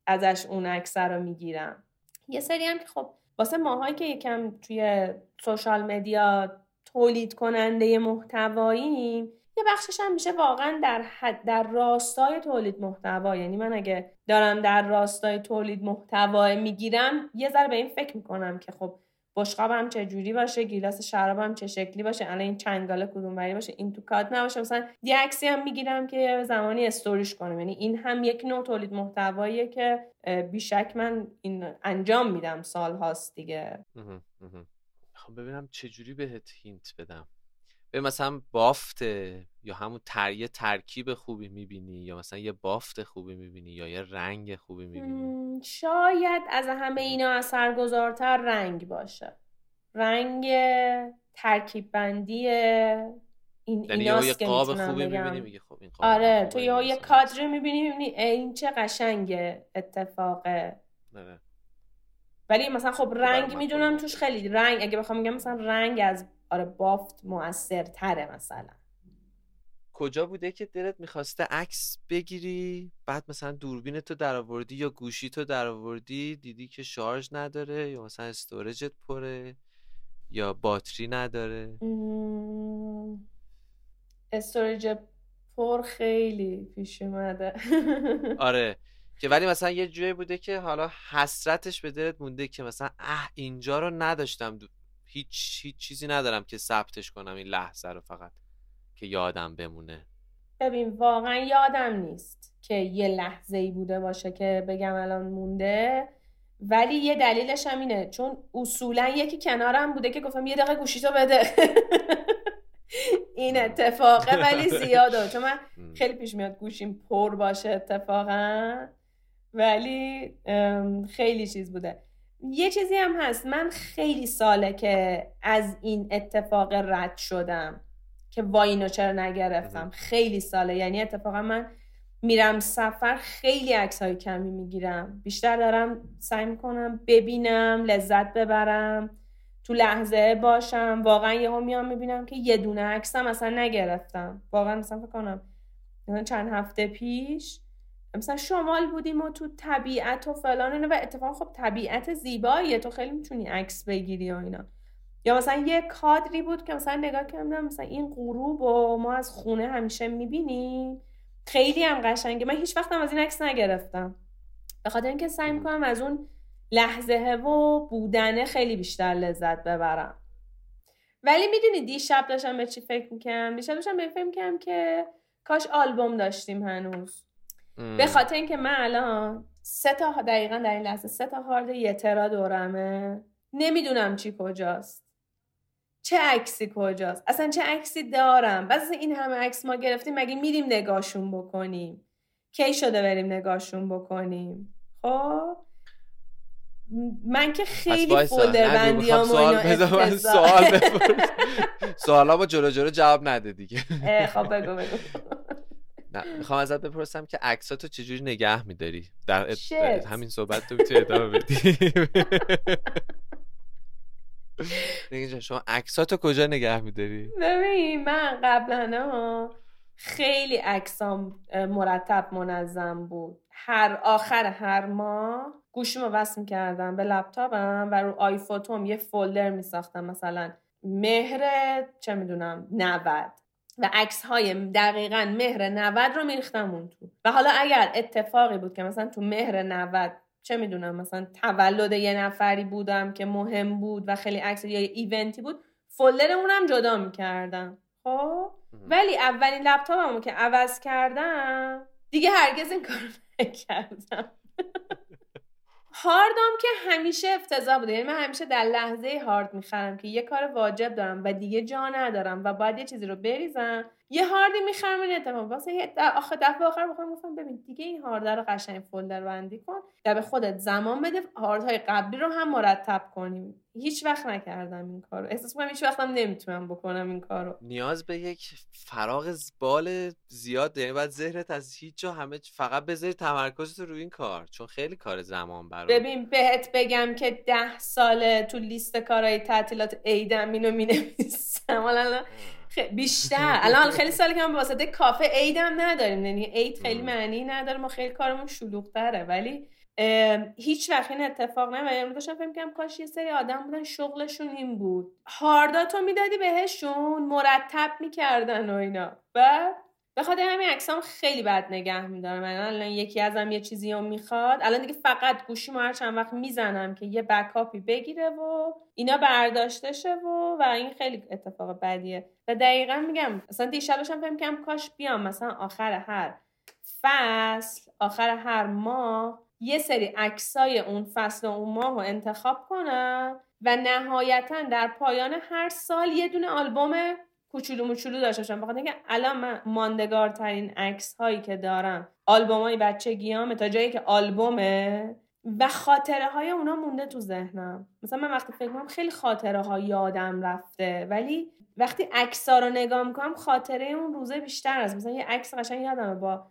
ازش اون عکس رو می‌گیرم. یه سری هم که خب واسه ماهایی که یکم توی سوشال مدیا تولید کننده محتواییم یه بخشش هم میشه واقعا در حد در راستای تولید محتوا. یعنی من اگه دارم در راستای تولید محتوا می‌گیرم یه ذره به این فکر می‌کنم که خب بشقابم چه جوری باشه گیلاس شرابم چه شکلی باشه الان این چنگاله کدوم وری باشه این تو cut نباشه. مثلا یه عکسی هم می‌گیرم که زمانی استوریش کنم. یعنی این هم یک نوع تولید محتواییه که بیشک من این انجام میدم سال هاست دیگه. خب ببینم چجوری بهت hint بدم. به مثلا بافته یا همون تر... یه ترکیب خوبی می‌بینی یا مثلا یه بافت خوبی می‌بینی یا یه رنگ خوبی می‌بینی؟ شاید از همه اینا اثرگذارتر رنگ باشه. رنگ ترکیب بندی این یعنی یه ایناست که قاب خوبی می‌بینی؟ میگی خب این قاب آره تو یه یه کادری می‌بینی می‌بینی این چه قشنگه اتفاقه آره. ولی مثلا خب رنگ من می‌دونم توش خیلی رنگ اگه بخوام میگم مثلا رنگ از آره بافت موثرتره مثلا. کجا بوده که دلت می‌خواسته عکس بگیری بعد مثلا دوربین تو در آوردی یا گوشی تو در آوردی دیدی که شارژ نداره یا مثلا استورجت پره یا باتری نداره؟ مم، storage پر خیلی پیش اومده. آره که ولی مثلا یه جایی بوده که حالا حسرتش به دلت مونده که مثلا اه اینجا رو نداشتم هیچ هیچ چیزی ندارم که ثبتش کنم این لحظه رو فقط که یادم بمونه. ببین واقعا یادم نیست که یه لحظه ای بوده باشه که بگم الان مونده. ولی یه دلیلش هم اینه چون اصولا یکی کنارم بوده که گفتم یه دقیقه گوشیتو بده. این اتفاقه ولی زیاده. چون من. خیلی پیش میاد گوشیم پر باشه اتفاقا. ولی خیلی چیز بوده. یه چیزی هم هست. من خیلی ساله که از این اتفاق رد شدم که وای اینو چرا نگرفتم. مهم. خیلی ساله. یعنی اتفاقا من میرم سفر خیلی عکس های کمی می‌گیرم. بیشتر دارم سعی می‌کنم ببینم لذت ببرم تو لحظه باشم. واقعا یهو میام می‌بینم که یه دونه عکسم اصلا نگرفتم. واقعا مثلا فکر کنم چند هفته پیش مثلا شمال بودیم و تو طبیعت و فلان اینا و اتفاقا خب طبیعت زیباییه تو خیلی می‌تونی عکس بگیری و اینا. یا مثلا یه کادری بود که مثلا نگاه کردم مثلا این غروب و ما از خونه همیشه می‌بینیم. خیلی هم قشنگه. من هیچ وقتم از این عکس نگرفتم. به خاطر اینکه سعی می‌کنم از اون لحظه و بودنه خیلی بیشتر لذت ببرم. ولی می‌دونی دیشب داشتم به چی فکر می‌کنم دیشب داشتم به فکر می‌کنم که کاش آلبوم داشتیم هنوز. به خاطر اینکه من الان سه تا دقیقا در این لحظه سه تا هارد یترا دورمه. نمی‌دونم چی کجاست. چه عکسی کجاست؟ اصلا چه عکسی دارم؟ از این همه عکس ما گرفتیم مگه میریم نگاهشون بکنیم؟ کی شده بریم نگاهشون بکنیم؟ خب؟ من که خیلی. فولدر بندیام و سوال. سوال سوالا جلو جلو جواب نده دیگه. خب بگو بگو. می‌خوام ازت بپرسم که عکساتو چجوری نگه میداری؟ در اد- Shit. همین صحبت تو می‌تونی ادامه بدی؟ جان، شما عکساتو کجا نگه میداری؟ ببین من قبلا خیلی عکسام مرتب منظم بود. هر آخر هر ماه گوشیمو وصل می‌کردم به لپتاپم و رو آیفوتوم یه فولدر میساختم. مثلا مهر چه می‌دونم 90 و عکس های دقیقا مهر 90 رو میریختم اون تو. و حالا اگر اتفاقی بود که مثلا تو مهر 90 چه می‌دونم مثلا تولد یه نفری بودم که مهم بود و خیلی عکس یا یه ایونتی بود فولدرمون هم جدا می‌کردم. خب؟ ولی اولین لپتاپمو که عوض کردم دیگه هرگز این کارو نکردم. هاردم که همیشه افتضاح بوده. یعنی من همیشه در لحظه هارد می‌خرم که یه کار واجب دارم و دیگه جا ندارم و باید یه چیزی رو بریزم. یه هاردی می‌خرم این اتفاق. واسه آخه دفعه آخر بخورم گفتم ببین دیگه این هارد رو قشنگ فولدر بندی کن. و به خودت زمان بده هاردهای قبلی رو هم مرتب کنیم. هیچ وقت نکردم این کارو. احساس کنم هیچ وقتم نمی‌تونم بکنم این کارو. نیاز به یک فراغ بال زیاد داری. باید ذهنت از هیچ جا همه فقط بذاری تمرکزت روی این کار. چون خیلی کار زمان برای ببین بهت بگم که ده ساله تو لیست کارهای تعطیلات عیدم اینو می نویسم الان خ- بیشتر. الان خیلی ساله که من واسطه کافه عیدم نداریم. یعنی عید خیلی. معنی نداره. ما خیلی کارمون شلوغ‌تره. ولی هیچ وقت این اتفاق نه و امروز داشتم فکر می‌کردم کاش یه سری آدم بودن شغلشون این بود. هارداتو می‌دادی بهشون؟ مرتب می‌کردن و اینا. بعد به خاطر همین عکسام خیلی بد نگه میدارم. من الان یکی ازم یه چیزی رو می‌خواد. الان دیگه فقط گوشیمو هر چند وقت می‌زنم که یه بکاپی بگیره و اینا برداشته شه و و این خیلی اتفاق بدیه. و دقیقا میگم مثلا دیشب فکر می‌کردم کاش بیام. مثلا آخر هر فصل آخر هر ماه یه سری عکسای اون فصل و اون ماه رو انتخاب کنم و نهایتا در پایان هر سال یه دونه آلبوم کوچولو موچولو داشته باشم. بخاطر اینکه الان من ماندگارترین عکس هایی که دارم آلبوم های بچگیامه تا جایی که آلبومه و خاطره های اونا مونده تو ذهنم. مثلا من وقتی فکر کنم خیلی خاطره ها یادم رفته ولی وقتی عکس رو نگاه می‌کنم خاطره اون روزه بیشتر است. مثلا یه عکس قشنگ یادمه با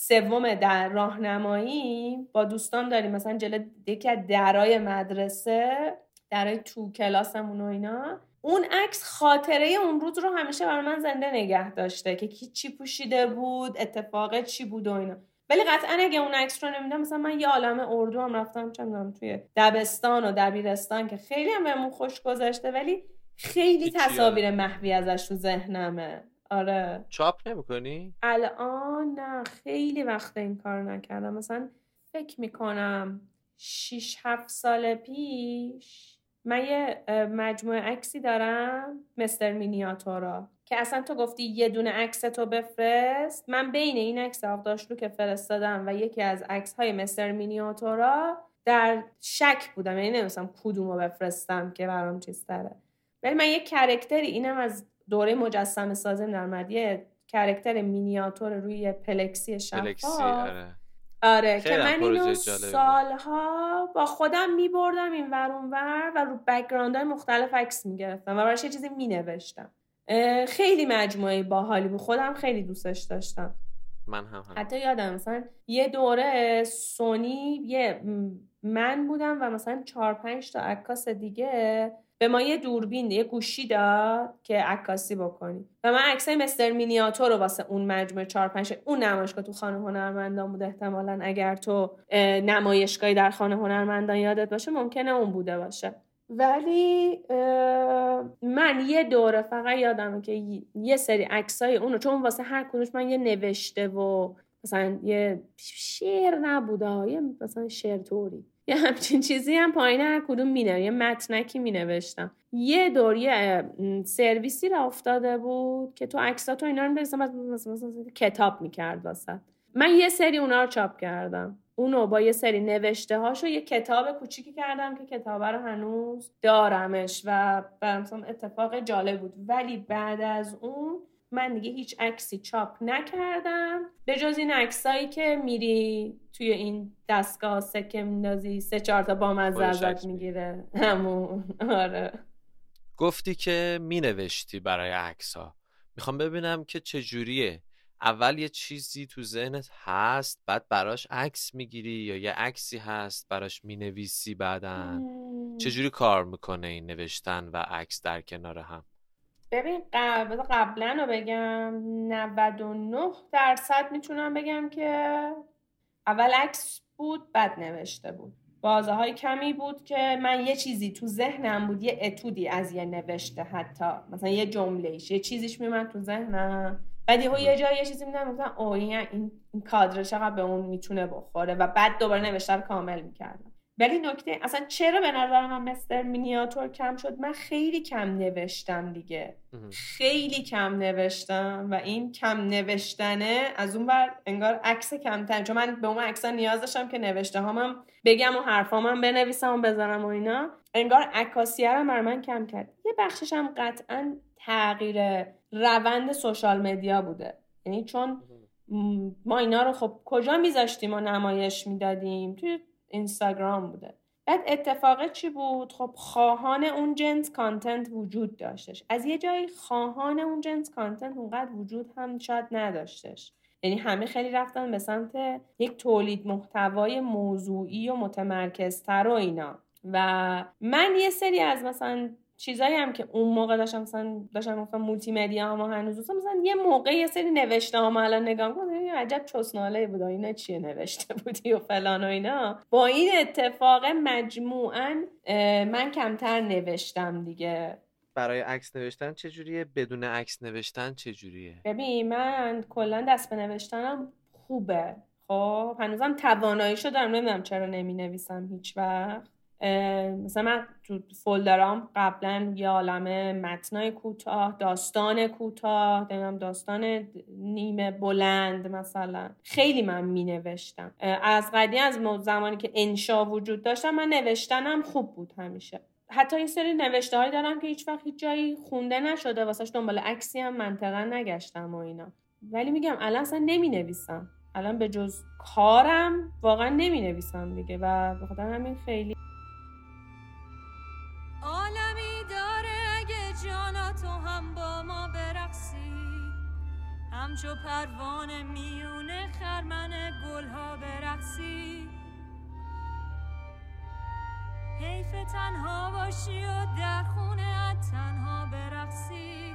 سوم در راهنمایی با دوستان داریم. مثلا جلو یکی از درای مدرسه درای تو کلاسمون و اینا. اون عکس خاطره اون روز رو همیشه برای من زنده نگه داشته که کی چی پوشیده بود اتفاق چی بود و اینا. ولی قطعا اگه اون عکس رو نمیدم مثلا من یه عالم اردو هم رفتم چه می‌دونم توی دبستان و دبیرستان که خیلی هم بهمون خوش گذشته ولی خیلی تصاویر محوی ازش تو ذهنمه. آره. چاپ نمی‌کنی؟ الان نه خیلی وقت این کار نکردم. مثلا فکر می‌کنم 6 7 سال پیش من یه مجموعه عکسی دارم مستر مینیاتورا که اصلا تو گفتی یه دونه عکس تو بفرست. من بین این عکس آقداشلو که فرستادم و یکی از عکس های مستر مینیاتورا در شک بودم. یعنی نمیستم کدوم رو بفرستم که برام چیز تره. ولی من یه character ی اینم از دوره مجسمه سازی در اومد یه character مینیاتور روی پلکسی شفاف. پلکسی آره. آره که من اینو. سالها با خودم میبردم این ور ور و رو background های مختلف عکس می‌گرفتم و براش یه چیزی مینوشتم. خیلی مجموعه باحالی بود. خودم خیلی دوستش داشتم. من هم هم حتی یادم مثلا یه دوره سونی یه من بودم و مثلا چهار پنج تا عکاس دیگه به ما یه دوربین یه گوشی داد که عکاسی بکنی. و من عکسای مستر مینیاتور رو واسه اون مجموعه 4 5 اون نمایشگاه تو خانه هنرمندان بود. احتمالا اگر تو اه، نمایشگاهی در خانه هنرمندان یادت باشه ممکنه اون بوده باشه. ولی من یه دوره فقط یادمه که یه سری عکسای اونو چون واسه هر کدومش من یه نوشته و مثلا یه شعر نبوده یه مثلا شعر طوری. یه همچین چیزی هم پایین هر کدوم مینه یه متنکی می نوشتم یه دور یه م، سرویسی را افتاده بود که تو عکساتو اینا رو مثلا کتاب می‌کرد واسه. من یه سری اونا رو چاپ کردم. اونو با یه سری نوشته هاشو یه کتاب کوچیکی کردم که کتابه رو هنوز دارمش و برام اتفاق جالب بود. ولی بعد از اون من دیگه هیچ عکسی چاپ نکردم. به جز این عکسایی که میری توی این دستگاه سکه میندازی سه چهار تا بامزه ازت می‌گیره. همون. آره. گفتی که می نوشتی برای عکس ها می‌خوام ببینم که چجوریه. اول یه چیزی تو ذهنت هست بعد براش عکس می‌گیری یا یه عکسی هست براش می‌نویسی بعدن چجوری کار می‌کنه این نوشتن و عکس در کنار هم؟ ببین قبل قبلا رو بگم. 99 درصد می‌تونم بگم که اول عکس بود بعد نوشته بود. بازه های کمی بود که من یه چیزی تو ذهنم بود یه اتودی از یه نوشته حتی. مثلا یه جملهش یه چیزیش میمد تو ذهنم. بعد یهو یه جایی یه چیزی میدم مثلا اوه این این کادر چقدر به اون می‌تونه بخوره. و بعد دوباره نوشته کامل می‌کردم. ولی نکته اصلا چرا به نظر من مستر مینیاتور کم شد؟ من خیلی کم نوشتم دیگه. خیلی کم نوشتم و این کم نوشتنه از اون بر انگار عکس کمتر چون من به اون عکس نیاز داشتم که نوشته هامم بگم و حرفامم بنویسم و بذارم و اینا. انگار عکاسیه رو بر من کم کرد. یه بخشش هم قطعا تغییر روند social media بوده. یعنی چون ما اینا رو خب کجا میذاشتیم و نمایش می‌دادیم؟ توی اینستاگرام بوده. بعد اتفاق چی بود؟ خب خواهان اون جنس content وجود داشتش. از یه جایی خواهان اون جنس content اونقدر وجود هم شاید نداشتش. یعنی همه خیلی رفتن به سمت یک تولید محتوای موضوعی و متمرکزتر و اینا. و من یه سری از مثلا چیزایی هم که اون موقع داشتم مثلا داشتم گفتم مولتی مدیا ما هنوز دوستم مثلا یه موقع یه سری نوشته ها الان نگاه کنم عجب چسناله بود. اینا چیه نوشته بودی و فلان و اینا. با این اتفاق مجموعا من کمتر نوشتم دیگه. برای عکس نوشتن چجوریه؟ بدون عکس نوشتن چجوریه؟ ببین من کلا دست به نوشتنم خوبه. خب هنوزم تواناییشو دارم. نمی‌دونم چرا نمی نویسم هیچ وقت. مثلا من تو فولدرام قبلا یه عالمه متنای کوتاه داستان کوتاه نمی‌دونم داستان نیمه بلند مثلا. خیلی من می نوشتم از قدیم از زمانی که انشا وجود داشتم من نوشتنم خوب بود همیشه. حتی یه سری نوشته هایی دارم که هیچ وقت هیچ جایی خونده نشده واسهش دنبال عکسی هم منطقا نگشتم و اینا. ولی میگم الان اصلا نمی نویسم الان به جز کارم واقعا نمی نویسم دیگه و به خاطر همین خیلی همچو پروانه میونه خرمن گلها برقصی. حیف تنها باشی و در خونه تنها برقصی.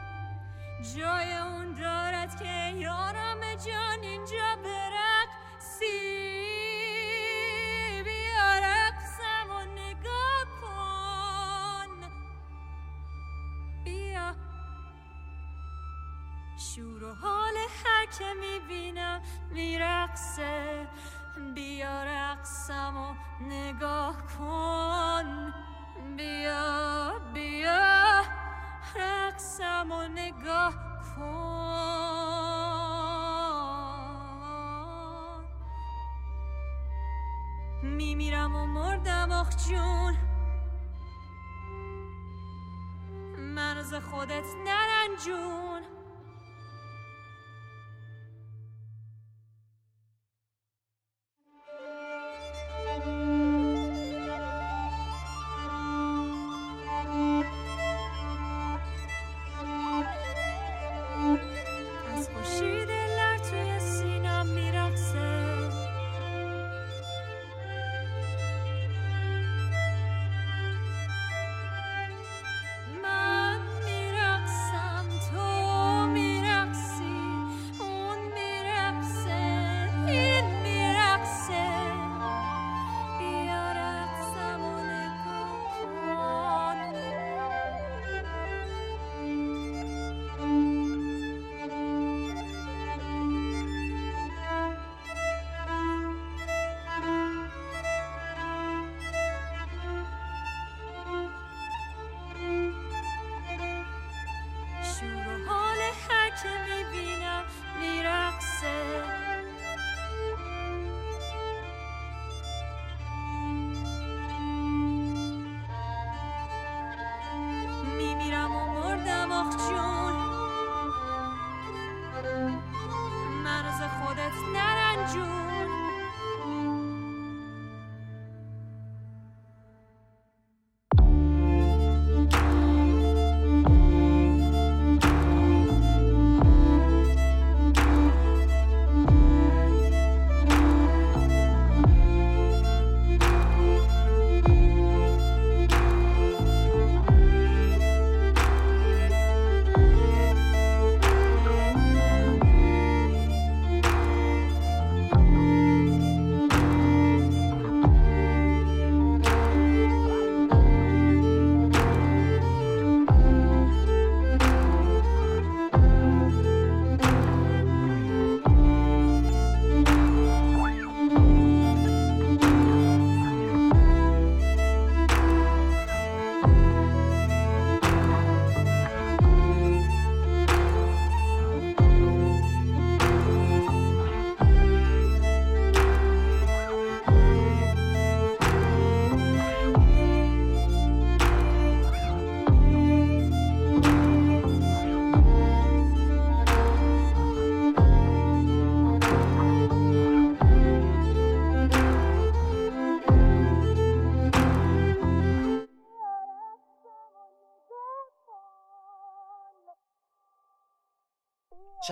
جای اون دارد که یارم جان اینجا برقصی. شور و حال هر که می‌بینم میرقصه. بیا رقصم و نگاه کن. بیا بیا. رقصم و نگاه کن. میمیرم و مردم آخ جون. منو ز خودت نرنجون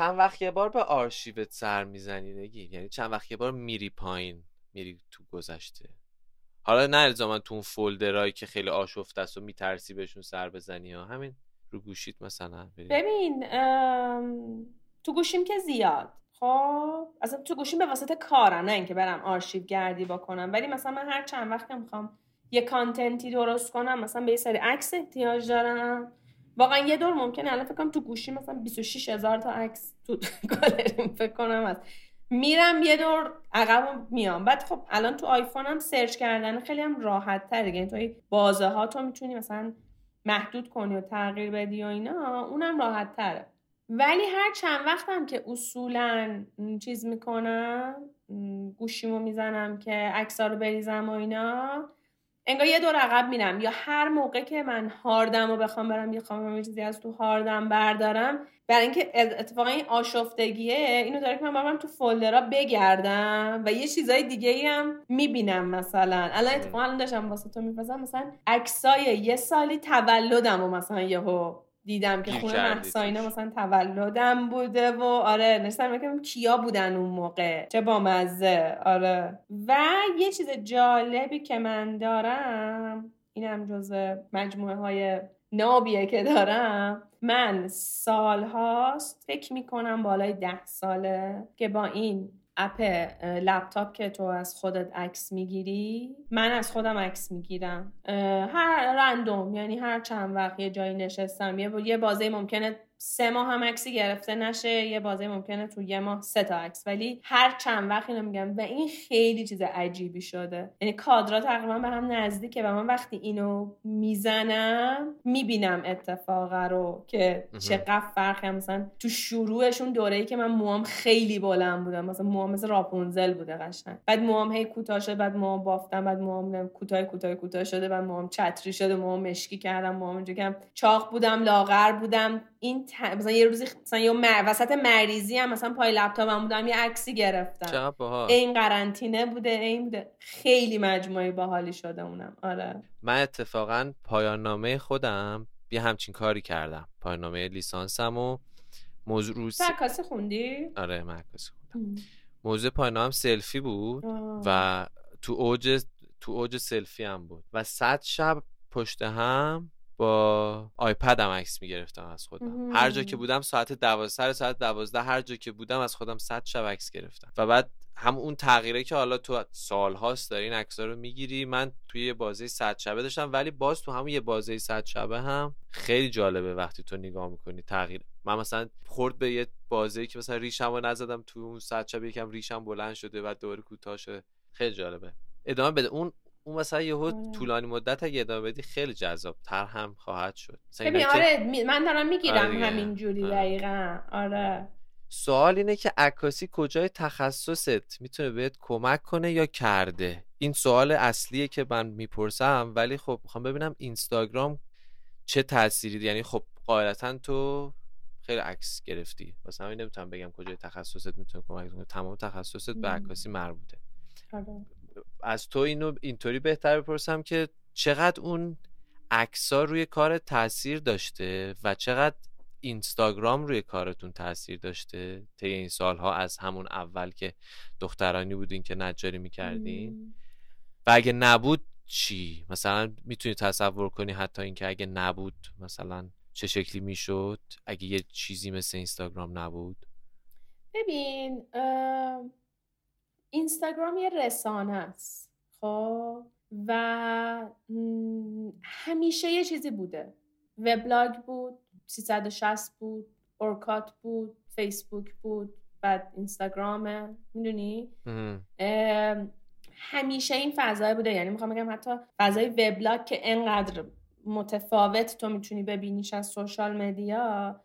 چند وقت یه بار به آرشیوت سر می‌زنی نگی یعنی چند وقت یه بار میری پایین میری تو گذشته؟ حالا نه الزاما تو اون فولدرایی که خیلی آشفته است و میترسی بهشون سر بزنی ها. همین رو گوشیت مثلا بری. ببین ام، تو گوشیم که زیاد. خب اصلا تو گوشیم به واسطه کارم نه اینکه برم آرشیو گردی بکنم. ولی مثلا من هر چند وقت می‌خوام یه کانتنتی درست کنم مثلا به یه سری عکس احتیاج دارم. واقعا یه دور ممکنه. الان فکر کنم تو گوشی مثلا 26 هزار تا عکس تو گالریم فکر کنم هست. میرم یه دور عقب میام. بعد خب الان تو آیفونم سرچ کردن خیلی هم راحت تره یعنی تو این بازه ها تو می‌تونی مثلا محدود کنی و تغییر بدی و اینا. اونم راحت تره ولی هر چند وقتم که اصولا چیز می‌کنم گوشیمو می‌زنم که عکسا رو بریزم و اینا انگار یه دور عقب میرم. یا هر موقع که من هاردم و بخوام برم یه خواهم یه چیزی از تو هاردم بردارم برای اینکه اتفاقا این آشفتگیه اینو داره که من برم تو فولدرها بگردم و یه چیزای دیگه ای هم می‌بینم مثلا. الان اتفاقا الان داشتم واسه تو میفرستم مثلا عکسای یه سالی تولدم و مثلا یهو دیدم که خونه کردی محسا اینا توش. مثلا تولدم بوده و آره نشستم میگم کیا بودن اون موقع؟ چه بامزه؟ آره. و یه چیز جالبی که من دارم اینم جز مجموعه های نابیه که دارم من سالهاست فکر می‌کنم بالای ده ساله که با این اپ لپتاپ که تو از خودت عکس می‌گیری؟ من از خودم عکس می‌گیرم. هر رندوم یعنی هر چند وقت یه جایی نشستم یه, یه بازه ممکنه سه ماه هم عکسی گرفته نشه یه بازه ممکنه تو یه ماه سه تا عکس ولی هر چند وقت اینو میگم و این خیلی چیز عجیبی شده. یعنی کادرها تقریبا به هم نزدیکه و من وقتی اینو می‌زنم می‌بینم اتفاق رو که. چقدر فرق هم مثلا تو شروعشون دوره ای که من موام خیلی بلند بودم. مثلا موام مثل راپونزل بوده قشنگ. بعد موام هی کوتاه شد بعد موام بافتم بعد موام کوتاه کوتاه کوتاه شده بعد موام چتری شده موام مشکی کردم موام اینجوری کردم. چاق بودم لاغر بودم. این ت... مثلا یه روزی مثلا یه مر... وسط مریضی هم مثلا پای لپتاپم بودم یه عکسی گرفتم. این قرنطینه بوده این بوده. خیلی مجموعه باحالی شده اونم. آره. من اتفاقا پایان نامه خودم یه همچین کاری کردم. پایان نامه لیسانسم و موضوع روز عکاسی خوندی؟ آره من عکاسی خوندم. موضوع پایان نامم سلفی بود آه. و تو اوج تو اوج سلفی هم بود. و صد شب پشت هم با آیپدم عکس می‌گرفتم از خودم. هر جا که بودم ساعت دوازده سر ساعت دوازده هر جا که بودم از خودم صد شب عکس گرفتم. و بعد هم اون تغییره که حالا تو سالهاست داری این عکس‌ها رو می‌گیری من توی یه بازه صد شبه داشتم ولی باز تو همون یه بازه صد شبه هم خیلی جالبه وقتی تو نگاه می‌کنی تغییر. من مثلا خورد به یه بازه که مثلا ریشم رو نزدم تو اون صد شبه یکم ریشم بلند شده و دوره کوتاه شده خیلی جالبه. ادامه بده. اون اون مثلا یهو آره. طولانی مدت اگه ادامه بدی خیلی جذاب تر هم خواهد شد. ببین که- آره من دارم می‌گیرم آره. همین جوری آره. دقیقا. آره. سوال اینه که عکاسی کجای تخصصت می‌تونه بهت کمک کنه یا کرده؟ این سوال اصلیه که من می‌پرسم ولی خب می‌خوام ببینم اینستاگرام چه تأثیری یعنی خب قاعدتا تو خیلی عکس گرفتی. واسه همین نمی‌تونم بگم کجای تخصصت می‌تونه کمک کنه. تمام تخصصت به. عکاسی مربوطه. آره. از تو اینو اینطوری بهتر بپرسم که چقدر اون عکس‌ها روی کار تاثیر داشته و چقدر اینستاگرام روی کارتون تاثیر داشته؟ طی این سالها از همون اول که دخترانی بودین که نجاری می‌کردین. و اگه نبود چی؟ مثلا می‌تونی تصور کنی حتی اینکه اگه نبود مثلا چه شکلی می‌شد؟ اگه یه چیزی مثل اینستاگرام نبود؟ ببین اه، اینستاگرام یه رسانه است. خب؟ و همیشه یه چیزی بوده. وبلاگ بود 360 بود اورکات بود فیسبوک بود بعد اینستاگرامه. می‌دونی؟ همیشه این فضای بوده. یعنی می‌خوام بگم حتی فضای وبلاگ که انقدر متفاوت تو می‌تونی ببینیش از سوشال مدیا.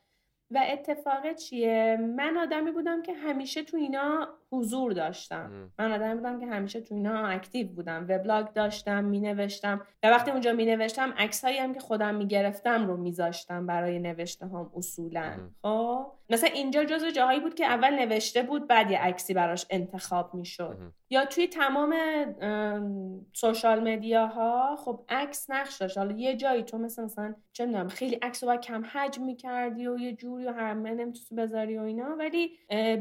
و اتفاق چیه؟ من آدمی بودم که همیشه تو اینا حضور داشتم. من آدمی بودم که همیشه تو اینا اکتیو بودم. وبلاگ داشتم مینوشتم. و وقتی اونجا مینوشتم عکسایی هم که خودم می‌گرفتم رو میذاشتم برای نوشته هم اصولا. خب؟ مثلا اینجا جزو جاهایی بود که اول نوشته بود بعد یه عکسی براش انتخاب می‌شد. یا توی تمام ام، سوشال مدیاها خب عکس نقش داشت. حالا یه جایی تو مثلا مثلا چه می‌دونم خیلی عکس رو کم حجم می‌کردی و یه جوری و همه نمی‌تونی بذاری و اینا ولی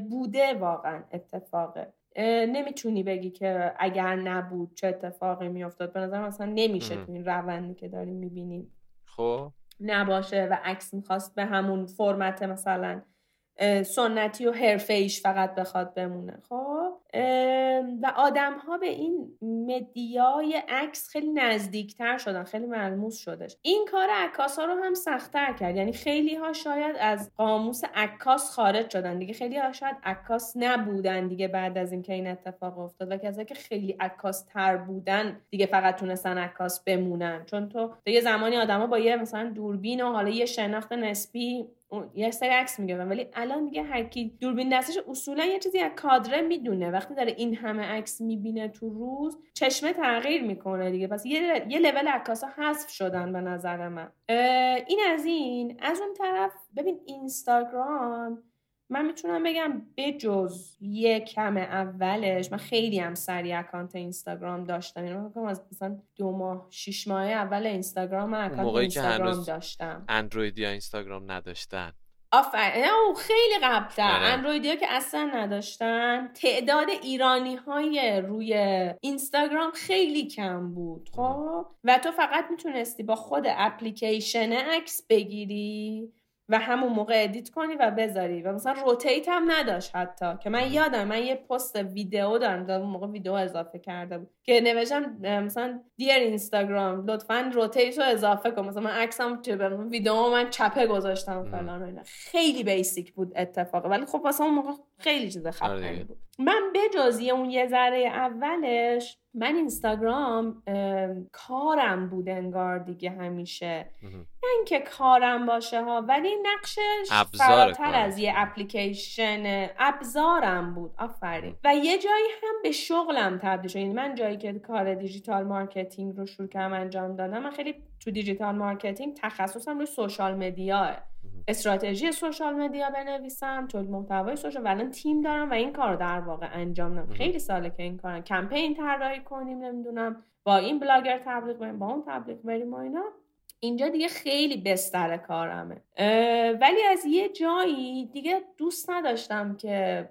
بوده واقعا اتفاقه. نمی‌تونی بگی که اگر نبود چه اتفاقی میافتاد. به نظر مثلا نمیشه. تو این روندی که داریم می‌بینیم. خب. نباشه و عکس می‌خواست به همون فرمت مثلا سنتی و حرفه ایش فقط بخواد بمونه. خب؟ و آدم ها به این مدیای عکس خیلی نزدیکتر شدن خیلی ملموس شدش. این کار عکاس ها رو هم سختتر کرد. یعنی خیلی ها شاید از قاموس عکاس خارج شدن دیگه. خیلی ها شاید عکاس نبودن دیگه بعد از اینکه این اتفاق افتاد و کسایی که خیلی عکاس تر بودن دیگه فقط تونستن عکاس بمونن. چون تو یه زمانی آدما با یه مثلا دوربین و حالا یه شناخت نسبی اون- یه سری عکس می‌گیرن ولی الان دیگه هر کی دوربین دستش اصولا یه چیزی از کادره می‌دونه. وقتی داره این همه عکس می‌بینه تو روز چشمه تغییر می‌کنه دیگه. پس یه, یه لول عکاسا حذف شدن به نظر من. این از این. از اون طرف ببین اینستاگرام من می‌تونم بگم بجز یه کم اولش من خیلی هم سریع اکانت اینستاگرام داشتم. یعنی فکر از مثلا دو ماه شیش ماه اول اینستاگرام من اکانت اینستاگرام داشتم. اندروید یا اینستاگرام نداشتن. آفرین او خیلی قبلتر. آره. اندرویدی که اصلا نداشتن. تعداد ایرانی های روی اینستاگرام خیلی کم بود خب؟ و تو فقط می‌تونستی با خود اپلیکیشن عکس بگیری. و همون موقع edit کنی و بذاری. و مثلا rotate هم نداشت حتی که من یادم من یه پست ویدیو دارم اون موقع ویدیو اضافه کرده بود که نوشتم مثلا dear اینستاگرام لطفا rotate رو اضافه کن. مثلا من عکسم چه ویدیو من چپه گذاشتم. فلان خیلی basic بود اتفاقه ولی خب واسه اون موقع خیلی چیز آره خفنی. بود. من بجز یه اون یه ذره اولش من اینستاگرام کارم بود انگار دیگه همیشه. نه اینکه کارم باشه ها ولی نقشش فراتر. از یه اپلیکیشن ابزارم بود. آفرین. و یه جایی هم به شغلم تبدیل شد. یعنی من جایی که کار digital marketing رو شروع کردم انجام دادم من خیلی تو digital marketing تخصصم روی social media ه. استراتژی social media بنویسم تولید محتوای social و الان تیم دارم و این کار در واقع انجام می‌دم. خیلی ساله که این کارم. کمپین طراحی کنیم نمی‌دونم. با این بلاگر تبلیغ بریم با اون تبلیغ بریم و اینا. اینجا دیگه خیلی بستر کارمه. ولی از یه جایی دیگه دوست نداشتم که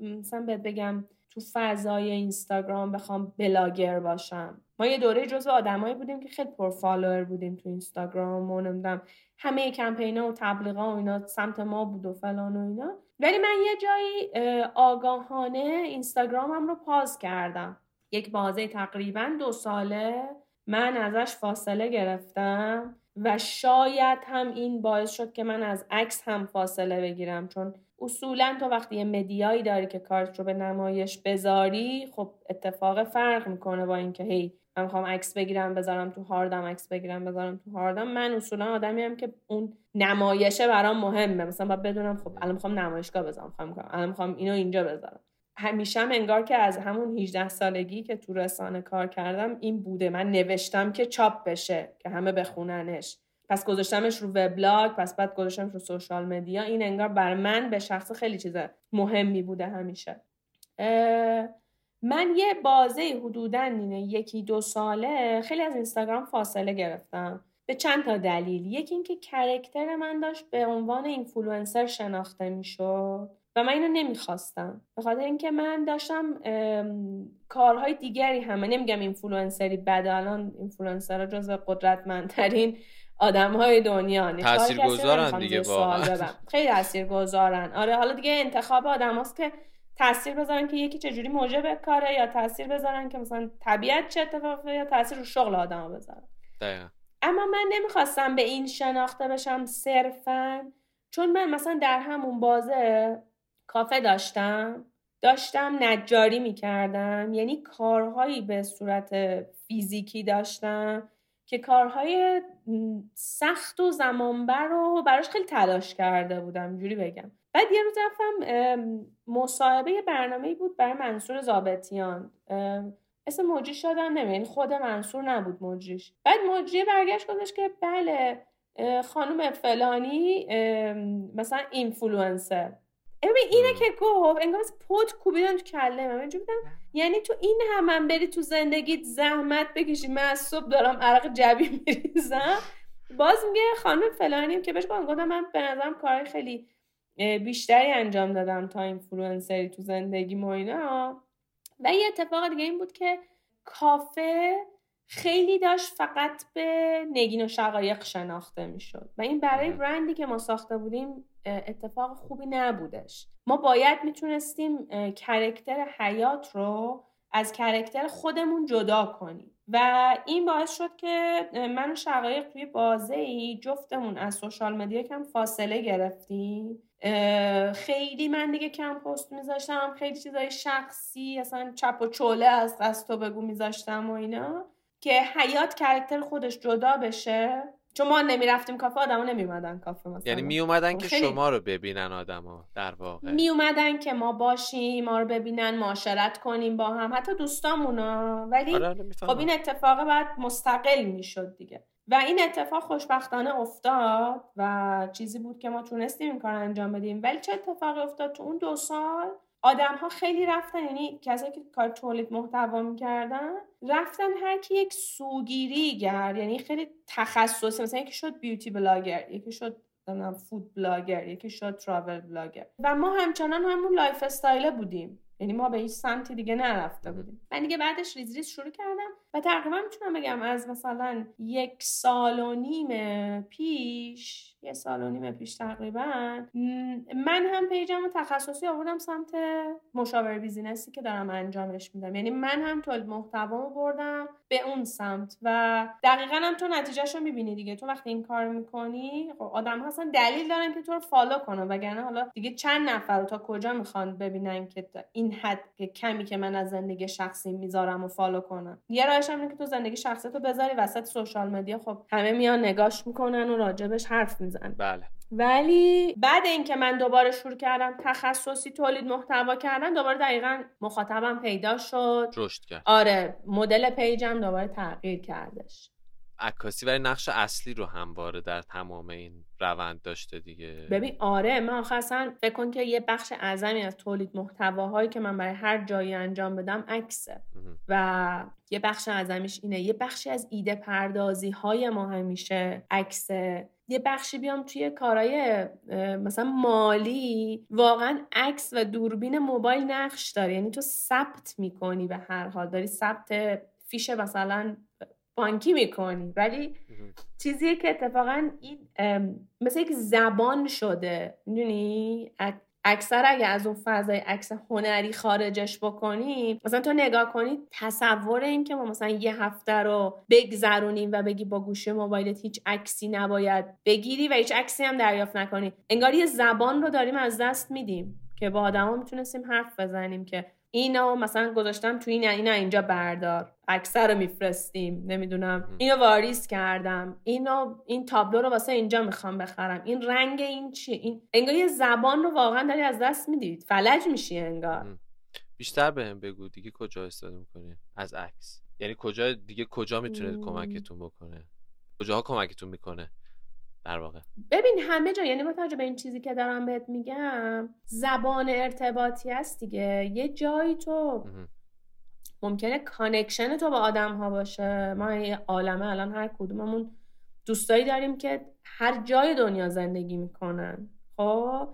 مثلا بهت بگم تو فضای اینستاگرام بخوام بلاگر باشم. ما یه دوره جزو آدمایی بودیم که خیلی پر follower بودیم تو اینستاگرام و نمی‌دونم همه کمپینا و تبلیغا و اینا سمت ما بود و فلان و اینا. ولی من یه جایی اه، آگاهانه اینستاگرامم رو پاز کردم. یک بازه تقریبا دو ساله من ازش فاصله گرفتم و شاید هم این باعث شد که من از عکس هم فاصله بگیرم. چون اصولا تو وقتی یه مدیایی داری که کارت رو به نمایش بذاری خب اتفاق فرق می‌کنه با اینکه هی من می‌خوام عکس بگیرم بذارم تو هاردم عکس بگیرم بذارم تو هاردم. من اصولا آدمی هم که اون نمایشه برام مهمه. مثلا باید بدونم خب الان می‌خوام نمایشگاه بذارم می‌خوام الان می‌خوام اینو اینجا بذارم. همیشه هم انگار که از همون 18 سالگی که تو رسانه کار کردم این بوده. من نوشتم که چاپ بشه که همه بخوننش. پس گذاشتمش رو وبلاگ پس بعد گذاشتمش رو social media. این انگار بر من به شخص خیلی چیز مهمی بوده همیشه. من یه بازه حدودا اینه یکی دو ساله خیلی از اینستاگرام فاصله گرفتم. به چند تا دلیل. یکی اینکه character من داشت به عنوان اینفلوئنسر شناخته می‌شد و من اینو نمی‌خواستم. به خاطر اینکه من داشتم کارهای دیگری هم نمیگم اینفلوئنسری بده الان اینفلوئنسرها جز قدرتمندترین آدم های دنیا تاثیرگذارن دیگه واقعا. خیلی تاثیرگذارن. آره حالا دیگه انتخاب آدم هست که تاثیر بذارن که یکی چجوری موجب کاره یا تاثیر بذارن که مثلا طبیعت چه اتفاقی یا تاثیر رو شغل آدم بذارن. دقیقا. اما من نمی‌خواستم به این شناخته بشم صرفا چون من مثلا در همون بازه کافه داشتم. داشتم نجاری می‌کردم. یعنی کارهایی به صورت فیزیکی داشتم. که کارهای سخت و زمانبر رو براش خیلی تلاش کرده بودم اینجوری بگم. بعد یه روز رفتم مصاحبه برنامه بود برای منصور زابطیان ام، اسم مجریش شدم نمی‌دونم خود منصور نبود مجریش بعد مجری برگشت گفتش که بله خانم فلانی مثلا اینفلوئنسر. ببین اینه. که گفت انگار پتک کوبیدن تو کله من. اینجوری بودم. یعنی تو این هم من بری تو زندگیت زحمت بکشی من از صبح دارم عرق جبین میریزم. باز میگه خانم فلانیم که بهش گفتم گفتم من به نظرم کارهای خیلی بیشتری انجام دادم تا اینفلوئنسری تو زندگی و اینا. و یه اتفاق دیگه این بود که کافه خیلی داشت فقط به نگین و شقایق شناخته می‌شد. و این برای. برندی که ما ساخته بودیم اتفاق خوبی نبودش. ما باید می‌تونستیم character حیات رو از character خودمون جدا کنیم. و این باعث شد که من و شقایق توی بازه ای جفتمون از social media کم فاصله گرفتیم. خیلی من دیگه کم پست میذاشتم خیلی چیزای شخصی اصلا چپ و چوله از از تو بگو میذاشتم و اینا که حیات کرکتر خودش جدا بشه. چون ما نمی‌رفتیم کافه آدما نمیومدن کافه مثلا. یعنی می اومدن خب که خیلی- شما رو ببینن آدما در واقع. می اومدن که ما باشیم ما رو ببینن معاشرت کنیم با هم حتی دوستامونا ولی آره آره خب این اتفاق بعد مستقل می‌شد دیگه. و این اتفاق خوشبختانه افتاد و چیزی بود که ما تونستیم این کار انجام بدیم. ولی چه اتفاقی افتاد؟ تو اون دو سال آدم ها خیلی رفتن یعنی کسایی که کار تولید محتوا می‌کردن رفتن هر کی یک سوگیری کرد یعنی خیلی تخصصی مثلا یکی شد beauty blogger یکی شد food blogger یکی شد travel blogger. و ما همچنان همون lifestyle بودیم یعنی ما به هیچ سمتی دیگه نرفته بودیم. من دیگه بعدش ریز ریز شروع کردم و تقریبا می‌تونم بگم از مثلا یک سال و نیم پیش یه سال و نیم پیش تقریبا. من هم page م و تخصصی آوردم سمت مشاوره business ی که دارم انجامش میدم. یعنی من هم تولید محتوامو بردم به اون سمت و دقیقا هم تو نتیجهش رو می‌بینی دیگه. تو وقتی این کار می‌کنی خب آدم اصلا دلیل دارن که تو رو follow کنن. وگرنه حالا دیگه چند نفر رو تا کجا می‌خوان ببینن که این حد کمی که من از زندگی شخصی می‌ذارم و follow کنن. یه راهش هم که تو زندگی شخصی تو بذاری وسط social media. خب همه میان نگاش می‌کنن و راجبش حرف می‌زنن بله. ولی بعد اینکه من دوباره شروع کردم تخصصی تولید محتوا کردن دوباره دقیقا مخاطبم پیدا شد. رشد کرد. آره مدل پیجم دوباره تغییر کردش. عکاسی ولی نقش اصلی رو همواره در تمام این روند داشته دیگه. ببین آره من آخه اصلا فکر کن که یه بخش اعظمی از تولید محتواهایی که من برای هر جایی انجام بدم عکسه. و یه بخش اعظمیش اینه. یه بخشی از ایده پردازی های ما همیشه عکسه. یه بخشی بیام توی کارهای مثلا مالی. واقعا عکس و دوربین موبایل نقش داره. یعنی تو ثبت می‌کنی به هر حال. داری ثبت فیش مثلا بانکی می‌کنی. ولی. چیزیه که اتفاقا این مثل یک زبان شده. می‌دونی؟ اکثر اگه از اون فضای عکس هنری خارجش بکنیم مثلا تو نگاه کنی تصور این که ما مثلا یه هفته رو بگذرونیم و بگی با گوشی موبایلت هیچ عکسی نباید بگیری و هیچ عکسی هم دریافت نکنی. انگار یه زبان رو داریم از دست میدیم که با آدما می‌تونستیم حرف بزنیم که اینو مثلا گذاشتم تو این اینا اینجا بردار. اکثر رو میفرستیم نمی‌دونم. اینو واریز کردم. اینو این تابلو رو واسه اینجا می‌خوام بخرم. این رنگ این چی؟ این انگار یه زبان رو واقعا داری از دست می‌دید. فلج میشی انگار. بیشتر بهم بگو دیگه کجا استفاده می‌کنی؟ از عکس. یعنی کجا دیگه کجا می‌تونه. کمکتون بکنه؟ کجاها کمکتون می‌کنه؟ در واقع. ببین همه جا یعنی با توجه به این چیزی که دارم بهت میگم زبان ارتباطی هست دیگه. یه جایی تو. ممکنه connection تو با آدم ها باشه. ما یه عالمه الان هر کدوممون دوستایی داریم که هر جای دنیا زندگی می‌کنن. خب؟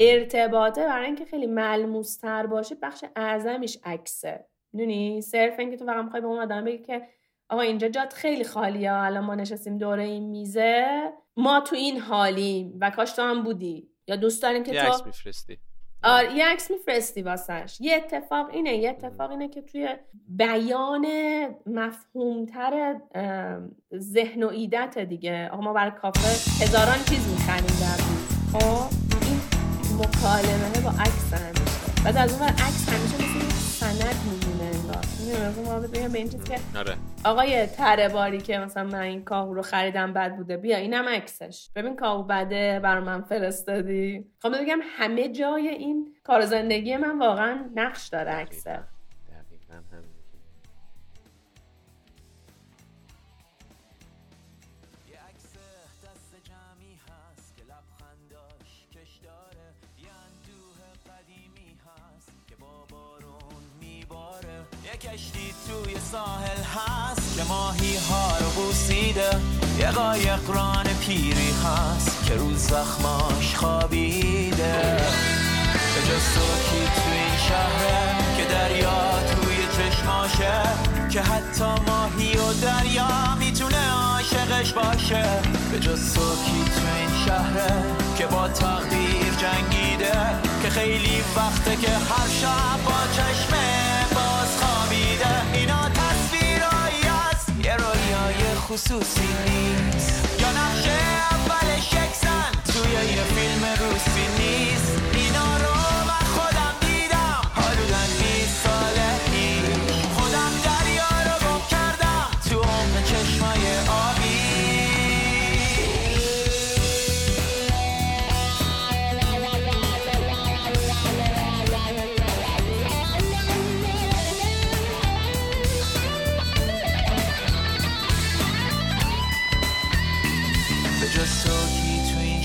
ارتباطه برای اینکه خیلی ملموس تر باشه بخش اعظمیش عکسه. می‌دونی؟ صرف اینکه تو فقط می‌خوای به اون آدم بگی که آقا اینجا جات خیلی خالیه. الان ما نشستیم دوره این میزه. ما تو این حالیم. و کاش تو هم بودی. یا دوست داریم که تو عکس میفرستی. آره یه عکس میفرستی واسش. یه اتفاق اینه یه اتفاق اینه که توی بیان مفهومتر ذهن و ایدت دیگه. آقا ما برای کافه هزاران چیز می‌خریم در خب این مکالمه با عکس همیشه. بعد از اون عکس همیشه مثل سند میمونه. مثلا ما بگم به این چیز که آره. آقای تره باری که مثلا من این کاهو رو خریدم بد بوده بیا اینم عکسش. ببین کاهو بده بر من فرستادی. خب بگم همه جای این کار زندگی من واقعا نقش داره عکسه. ساحل هست که ماهی ها رو بوسیده. یه قایق ران پیری هست که روز زخماش خوابیده. به جز تو کی تو این شهره که دریا توی چشماشه؟ که حتی ماهی و دریا می‌تونه عاشقش باشه. به جز تو کی تو این شهره که با تقدیر جنگیده؟ که خیلی وقته که هر شب با چشم خصوصی نیست. یا نقشه اولش یک زن توی یه فیلم روسی نیست.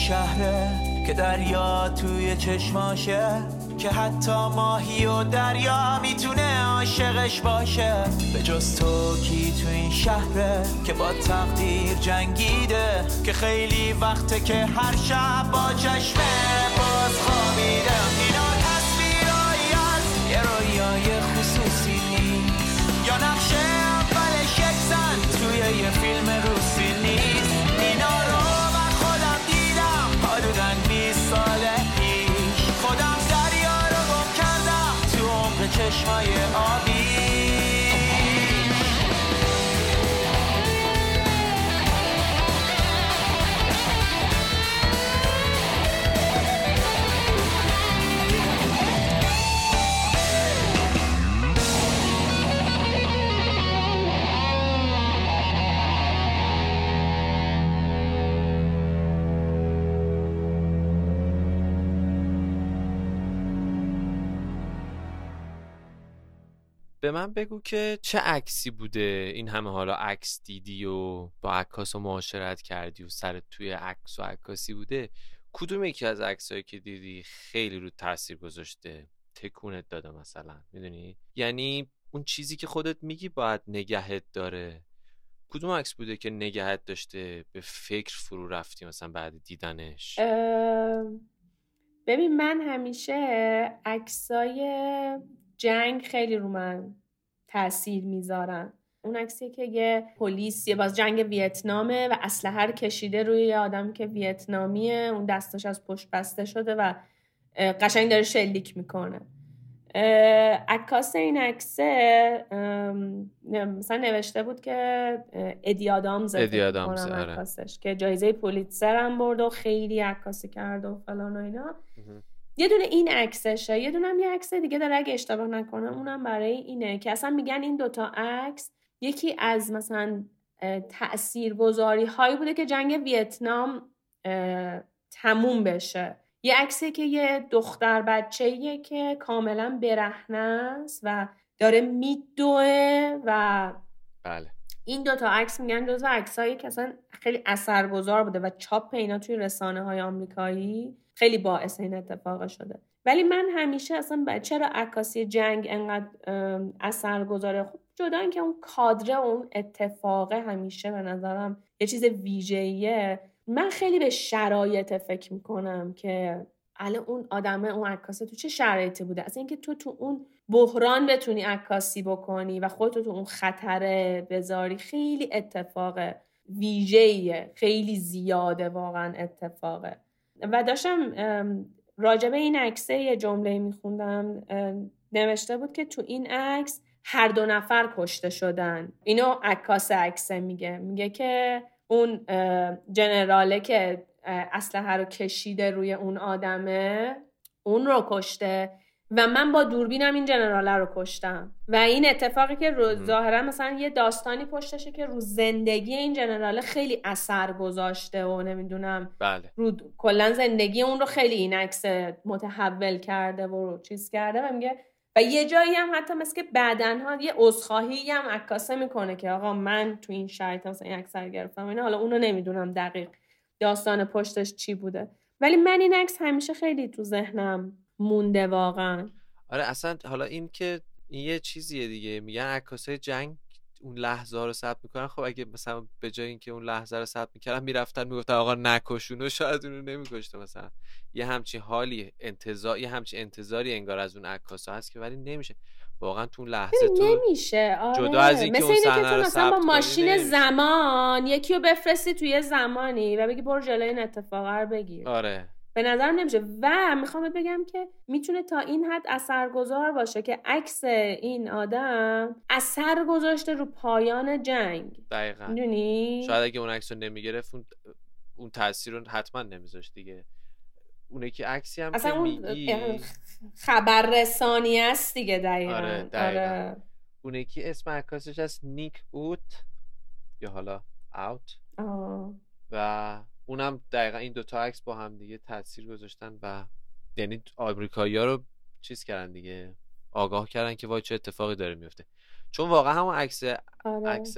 شهره که دریا توی چشماشه که حتی ماهی و دریا می‌تونه عاشقش باشه. به جز تو کی تو این شهره که با تقدیر جنگیده که خیلی وقته که هر شب با چشم باز خوابیده. اینا تصویرهایی از یه رویای خصوصی نیست. یا نقشه اولش یک توی یه فیلم روسی moje obi به من بگو که چه عکسی بوده این همه حالا عکس دیدی و با عکاس و معاشرت کردی و سرت توی عکس و عکاسی بوده؟ کدوم یکی از عکسایی که دیدی خیلی رو تاثیر گذاشته؟ تکونت داده مثلا می‌دونی؟ یعنی اون چیزی که خودت میگی باید نگهت داره. کدوم عکس بوده که نگهت داشته به فکر فرو رفتی مثلا بعد دیدنش؟ ببین من همیشه عکسای جنگ خیلی رو من تاثیر می‌ذارن اون عکسی که یه پلیس یه باز جنگ ویتنامه و اسلحه رو کشیده روی یه آدمی که ویتنامیه اون دستش از پشت بسته شده و قشنگ داره شلیک می‌کنه عکاس این عکسه مثلا نوشته بود که ادی آدامز آره. که جایزه پولیتسر هم برد و خیلی عکاسی کرد و فلان و اینا. یه دونه این عکسشه یه دونه هم یه عکس دیگه داره اگه اشتباه نکنم اونم برای اینه که اصلا میگن این دوتا عکس یکی از مثلا تاثیرگذاری هایی بوده که جنگ ویتنام تموم بشه. یه عکسی که یه دختر بچه‌ایه که کاملا برهنه است و داره میدوه و بله. این دوتا عکس میگن جزو عکسایی که اصلا خیلی اثرگذار بوده و چاپ اینا توی رسانه های آمریکایی خیلی باعث این اتفاق شده. ولی من همیشه اصلا چرا عکاسی جنگ انقدر اثرگذاره؟ خب جدا اینکه اون کادره و اون اتفاقه همیشه به نظرم یه چیز ویژه‌ایه. من خیلی به شرایط فکر می‌کنم که الان اون آدمه اون عکاسه تو چه شرایطی بوده؟ اصلا اینکه تو تو اون بحران بتونی عکاسی بکنی و خودتو تو اون خطره بذاری خیلی اتفاق ویژه‌ایه. خیلی زیاده واقعا اتفاقه. و داشتم راجبه این عکسه یه جمله میخوندم. نوشته بود که تو این عکس هر دو نفر کشته شدن. اینو عکاس عکسه میگه. میگه که اون جنراله که اسلحه رو کشیده روی اون آدمه اون رو کشته. و من با دوربینم این جنراله رو کشتم. و این اتفاقی که. ظاهرا مثلا یه داستانی پشتشه که رو زندگی این جنراله خیلی اثر گذاشته و نمی‌دونم بله. رو کلا زندگی اون رو خیلی این عکس متحول کرده و رو چیز کرده و میگه و یه جایی هم حتی مثل که بعدنها یه عذرخواهی هم عکاسه می‌کنه که آقا من تو این شرایط مثلا این عکس رو گرفتم اینا حالا اونو نمی‌دونم دقیق داستان پشتش چی بوده. ولی من این عکس همیشه خیلی تو ذهنم مونده واقعا. آره اصلا حالا این که این یه چیزیه دیگه میگن عکاسای جنگ اون لحظه ها رو ثبت می‌کنن. خب اگه مثلا به جای اینکه اون لحظه رو ثبت می‌کردن می‌رفتن می‌گفتن آقا نکشونو شاید اونو نمیکشته مثلا. یه همچین حالی انتظار یه همچین انتظاری انگار از اون عکاسا هست که ولی نمیشه. واقعا تو اون لحظه تو نمیشه آره. جدا از اینکه مثل اون اینه که صحنه تو مثلا با ماشین. زمان یکی رو بفرستی توی زمانی و بگی برو جلوی این اتفاق رو بگیر. آره. به نظرم نمیشه. و می‌خوام بگم که می‌تونه تا این حد اثرگذار باشه که عکس این آدم اثر گذاشته رو پایان جنگ. دقیقا. می‌دونی؟ شاید اگه اون عکس رو نمی‌گرفت اون اون تاثیر رو حتما نمیذاشت دیگه. اونه که عکسی هم اصلا که اون میگی. خبررسانی است دیگه دقیقا. آره، دقیقاً. آره. اونه که اسم عکاسش هست نیک اوت یا حالا اوت. آه. و اونم دقیقا این دوتا عکس با هم دیگه تاثیر گذاشتن و یعنی آمریکایی ها رو چیز کردن دیگه آگاه کردن که وای چه اتفاقی داره میفته چون واقعا همون عکس آره. عکس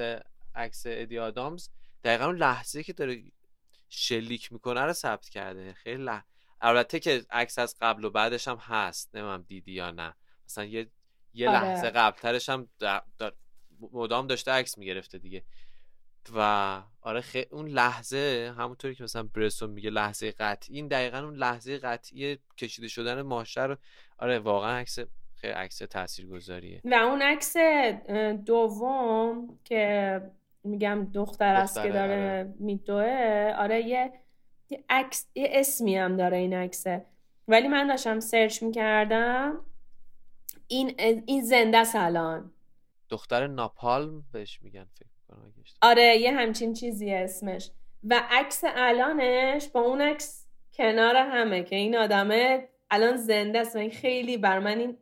عکس ادی آدامز دقیقا اون لحظه که داره شلیک می‌کنه رو ثبت کرده. خیلی لح... البته که عکس از قبل و بعدش هم هست. نمی‌دونم دیدی یا نه. مثلا یه یه آره. لحظه قبلترش هم در... در- مدام داشته عکس می‌گرفته دیگه. و آره خی... اون لحظه همونطوری که مثلا برسون میگه لحظه قطعی این دقیقا اون لحظه قطعی کشیده شدن ماشه رو آره واقعا عکس خیلی عکس تاثیرگذاریه. و اون عکس دوم که میگم دختر است که داره آره. میدوه آره یه عکس یه اسمی هم داره این عکسه. ولی من داشتم سرچ می‌کردم این این زنده است الان دختر ناپالم بهش میگن فکر آره یه همچین چیزیه اسمش. و عکس الانش با اون عکس کنار همه که این آدمه الان زنده است. و این خیلی بر من این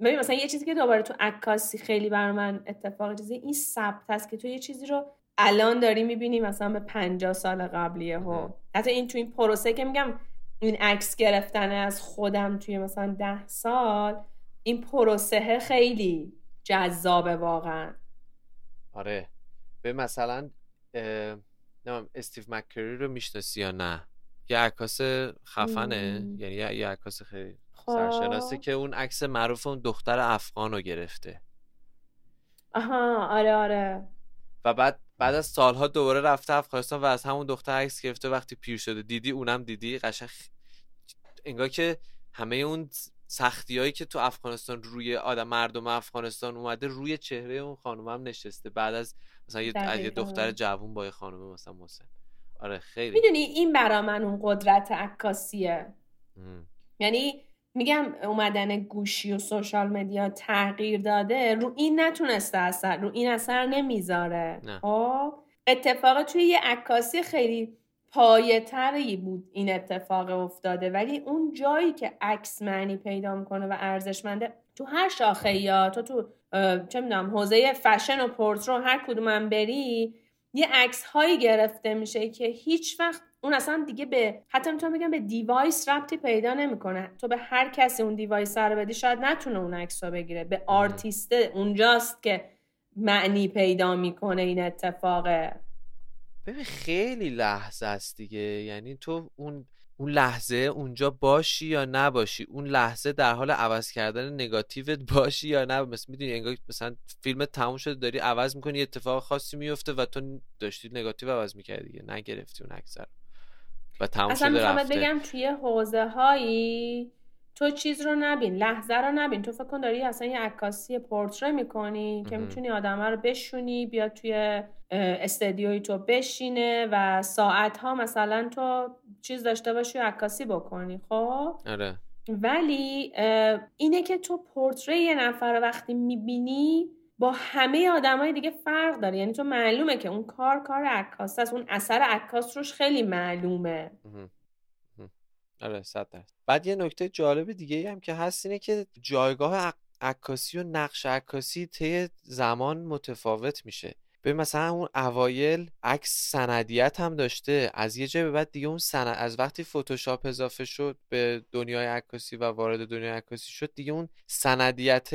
ببین مثلا یه چیزی که دوباره تو عکاسی خیلی بر من اتفاق چیزی این ثبت است که تو یه چیزی رو الان داری می‌بینی مثلا به 50 سال قبلیه ها. حتی این تو این پروسه که میگم این عکس گرفتن از خودم توی مثلا ده سال این پروسه خیلی جذابه واقعا. آره. به مثلا نمی‌دونم استیو مککری رو می‌شناسی یا نه یه عکاس خفنه مم. یعنی یه عکاس خیلی خب. سرشناسه که اون عکس معروف اون دختر افغان رو گرفته آها آره آره و بعد بعد از سالها دوباره رفته افغانستان و از همون دختر عکس گرفته وقتی پیر شده دیدی اونم دیدی قشنگ انگار که همه اون سختی هایی که تو افغانستان روی آدم مردم افغانستان اومده روی چهره اون خانم هم نشسته بعد از مثلا یه. دختر جوون با یه خانم مثلا مسن آره خیلی می‌دونی این برا من اون قدرت عکاسیه. یعنی میگم اومدن گوشی و سوشال مدیا تغییر داده رو این نتونسته اثر رو این اثر نمی‌ذاره. خب اتفاق توی یه عکاسی خیلی پایه‌تری بود این اتفاق افتاده. ولی اون جایی که عکس معنی پیدا می‌کنه و ارزشمنده تو هر شاخه یا تو تو چه می‌دونم حوزه فشن و پورتره و هر کدومم بری یه عکس هایی گرفته میشه که هیچ وقت اون اصلا دیگه به حتی می‌تونم بگم به device ربطی پیدا نمی‌کنه. تو به هر کسی اون device رو بدی شاید نتونه اون عکس رو بگیره. به آرتیسته اونجاست که معنی پیدا می‌کنه این اتفاقه ببین خیلی لحظه است دیگه. یعنی تو اون اون لحظه اونجا باشی یا نباشی اون لحظه در حال عوض کردن نگاتیوت باشی یا نه مثلا می‌دونی انگار مثلا فیلم تموم شده داری عوض می‌کنی یه اتفاق خاصی میفته و تو داشتی نگاتیو عوض می‌کردی دیگه نگرفتی اون رو. و تموم اصلا شده رفته. بگم توی حوزه هایی تو چیز رو نبین لحظه رو نبین. تو فکر کن داری اصلا یه عکاسی پورتره می‌کنی که. می‌تونی آدمه رو بشونی بیاد توی استدیوی تو بشینه و ساعت ها مثلا تو چیز داشته باشی و عکاسی بکنی خب؟ آره. ولی اینه که تو پورتره یه نفر رو وقتی می‌بینی با همه آدمای دیگه فرق داره. یعنی تو معلومه که اون کار کار عکاس است اون اثر عکاس روش خیلی معلومه. آره صد درصد. بعد یه نکته جالب دیگه هم که هست اینه که جایگاه عک- عکاسی و نقش عکاسی طی زمان متفاوت میشه. به مثلا اون اوایل عکس سندیت هم داشته. از یه جای به بعد دیگه اون سند از وقتی فتوشاپ اضافه شد به دنیای عکاسی و وارد دنیای عکاسی شد دیگه اون سندیت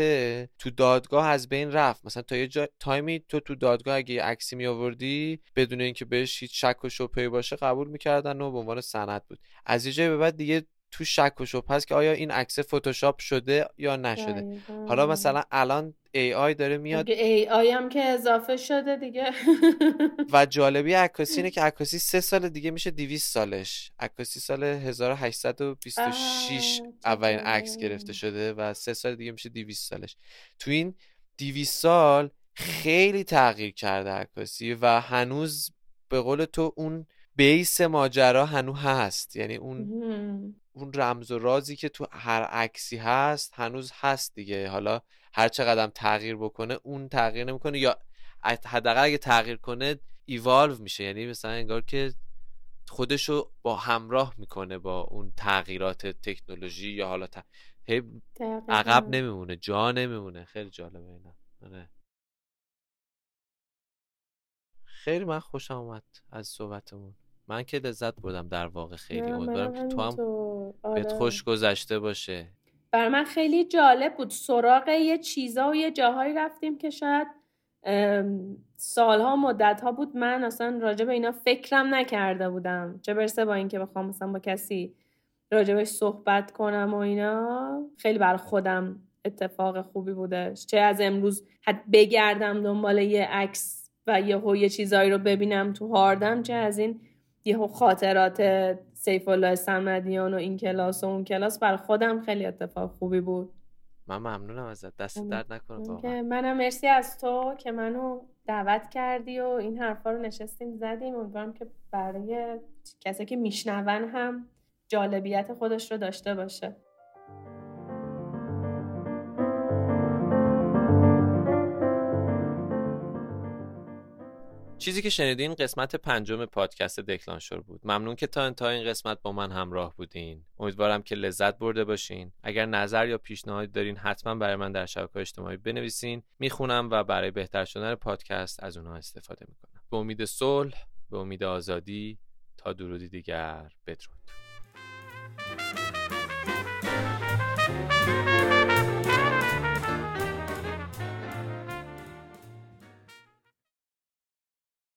تو دادگاه از بین رفت. مثلا تا یه جا... تایمی تو تو دادگاه اگه عکسی می آوردی بدون اینکه بهش هیچ شک و شبهه‌ای باشه قبول می‌کردن و به عنوان سند بود. از یه جایی به بعد دیگه تو شک و شبهه هست که آیا این عکس فتوشاپ شده یا نشده؟ حالا مثلا الان AI داره میاد. دیگه AI هم که اضافه شده دیگه. و جالبی عکاسی اینه که عکاسی سه سال دیگه میشه 200 سالش. عکاسی سال 1826 آه، اولین عکس. گرفته شده و سه سال دیگه میشه 200 سالش. تو این 200 سال خیلی تغییر کرده عکاسی و هنوز به قول تو اون بیس ماجرا هنوز هست. یعنی اون. اون رمز و رازی که تو هر عکسی هست هنوز هست دیگه. حالا هر چقدر هم تغییر بکنه اون تغییر نمی‌کنه. یا حداقل اگه تغییر کنه ایوالو میشه. یعنی مثلا انگار که خودشو با همراه می‌کنه با اون تغییرات تکنولوژی یا حالا ت... هی. عقب نمیمونه جا نمیمونه. خیلی جالبه اینا. آره. خیلی من خوشم اومد از صحبتمون. من که لذت بردم در واقع خیلی. امیدوارم که تو هم همینطور. بهت آره. خوش گذشته باشه. برای من خیلی جالب بود. سراغ یه چیزا و یه جاهایی رفتیم که شاید سالها مدتها بود من اصلا راجع به اینا فکرم نکرده بودم. چه برسه با اینکه بخوام مثلا با کسی راجبش صحبت کنم و اینا. خیلی بر خودم اتفاق خوبی بودش چه از امروز حد بگردم دنبال یه عکس و یهو یه چیزایی رو ببینم تو هاردم چه از این یهو خاطرات سیف الله صمدیان و این کلاس و اون کلاس بر خودم خیلی اتفاق خوبی بود. من ممنونم ازت. دست درد واقعا. منم مرسی از تو که منو دعوت کردی و این حرفا رو نشستیم زدیم. امیدوارم که برای کسی که میشنون هم جالبیت خودش رو داشته باشه. چیزی که شنیدین قسمت پنجم پادکست دکلانشور بود. ممنون که تا انتهای این قسمت با من همراه بودین. امیدوارم که لذت برده باشین. اگر نظر یا پیشنهاد دارین حتما برای من در شبکه اجتماعی بنویسین. می‌خونم و برای بهتر شدن پادکست از اونها استفاده می‌کنم. به امید صلح به امید آزادی تا درودی دیگر. بدرود.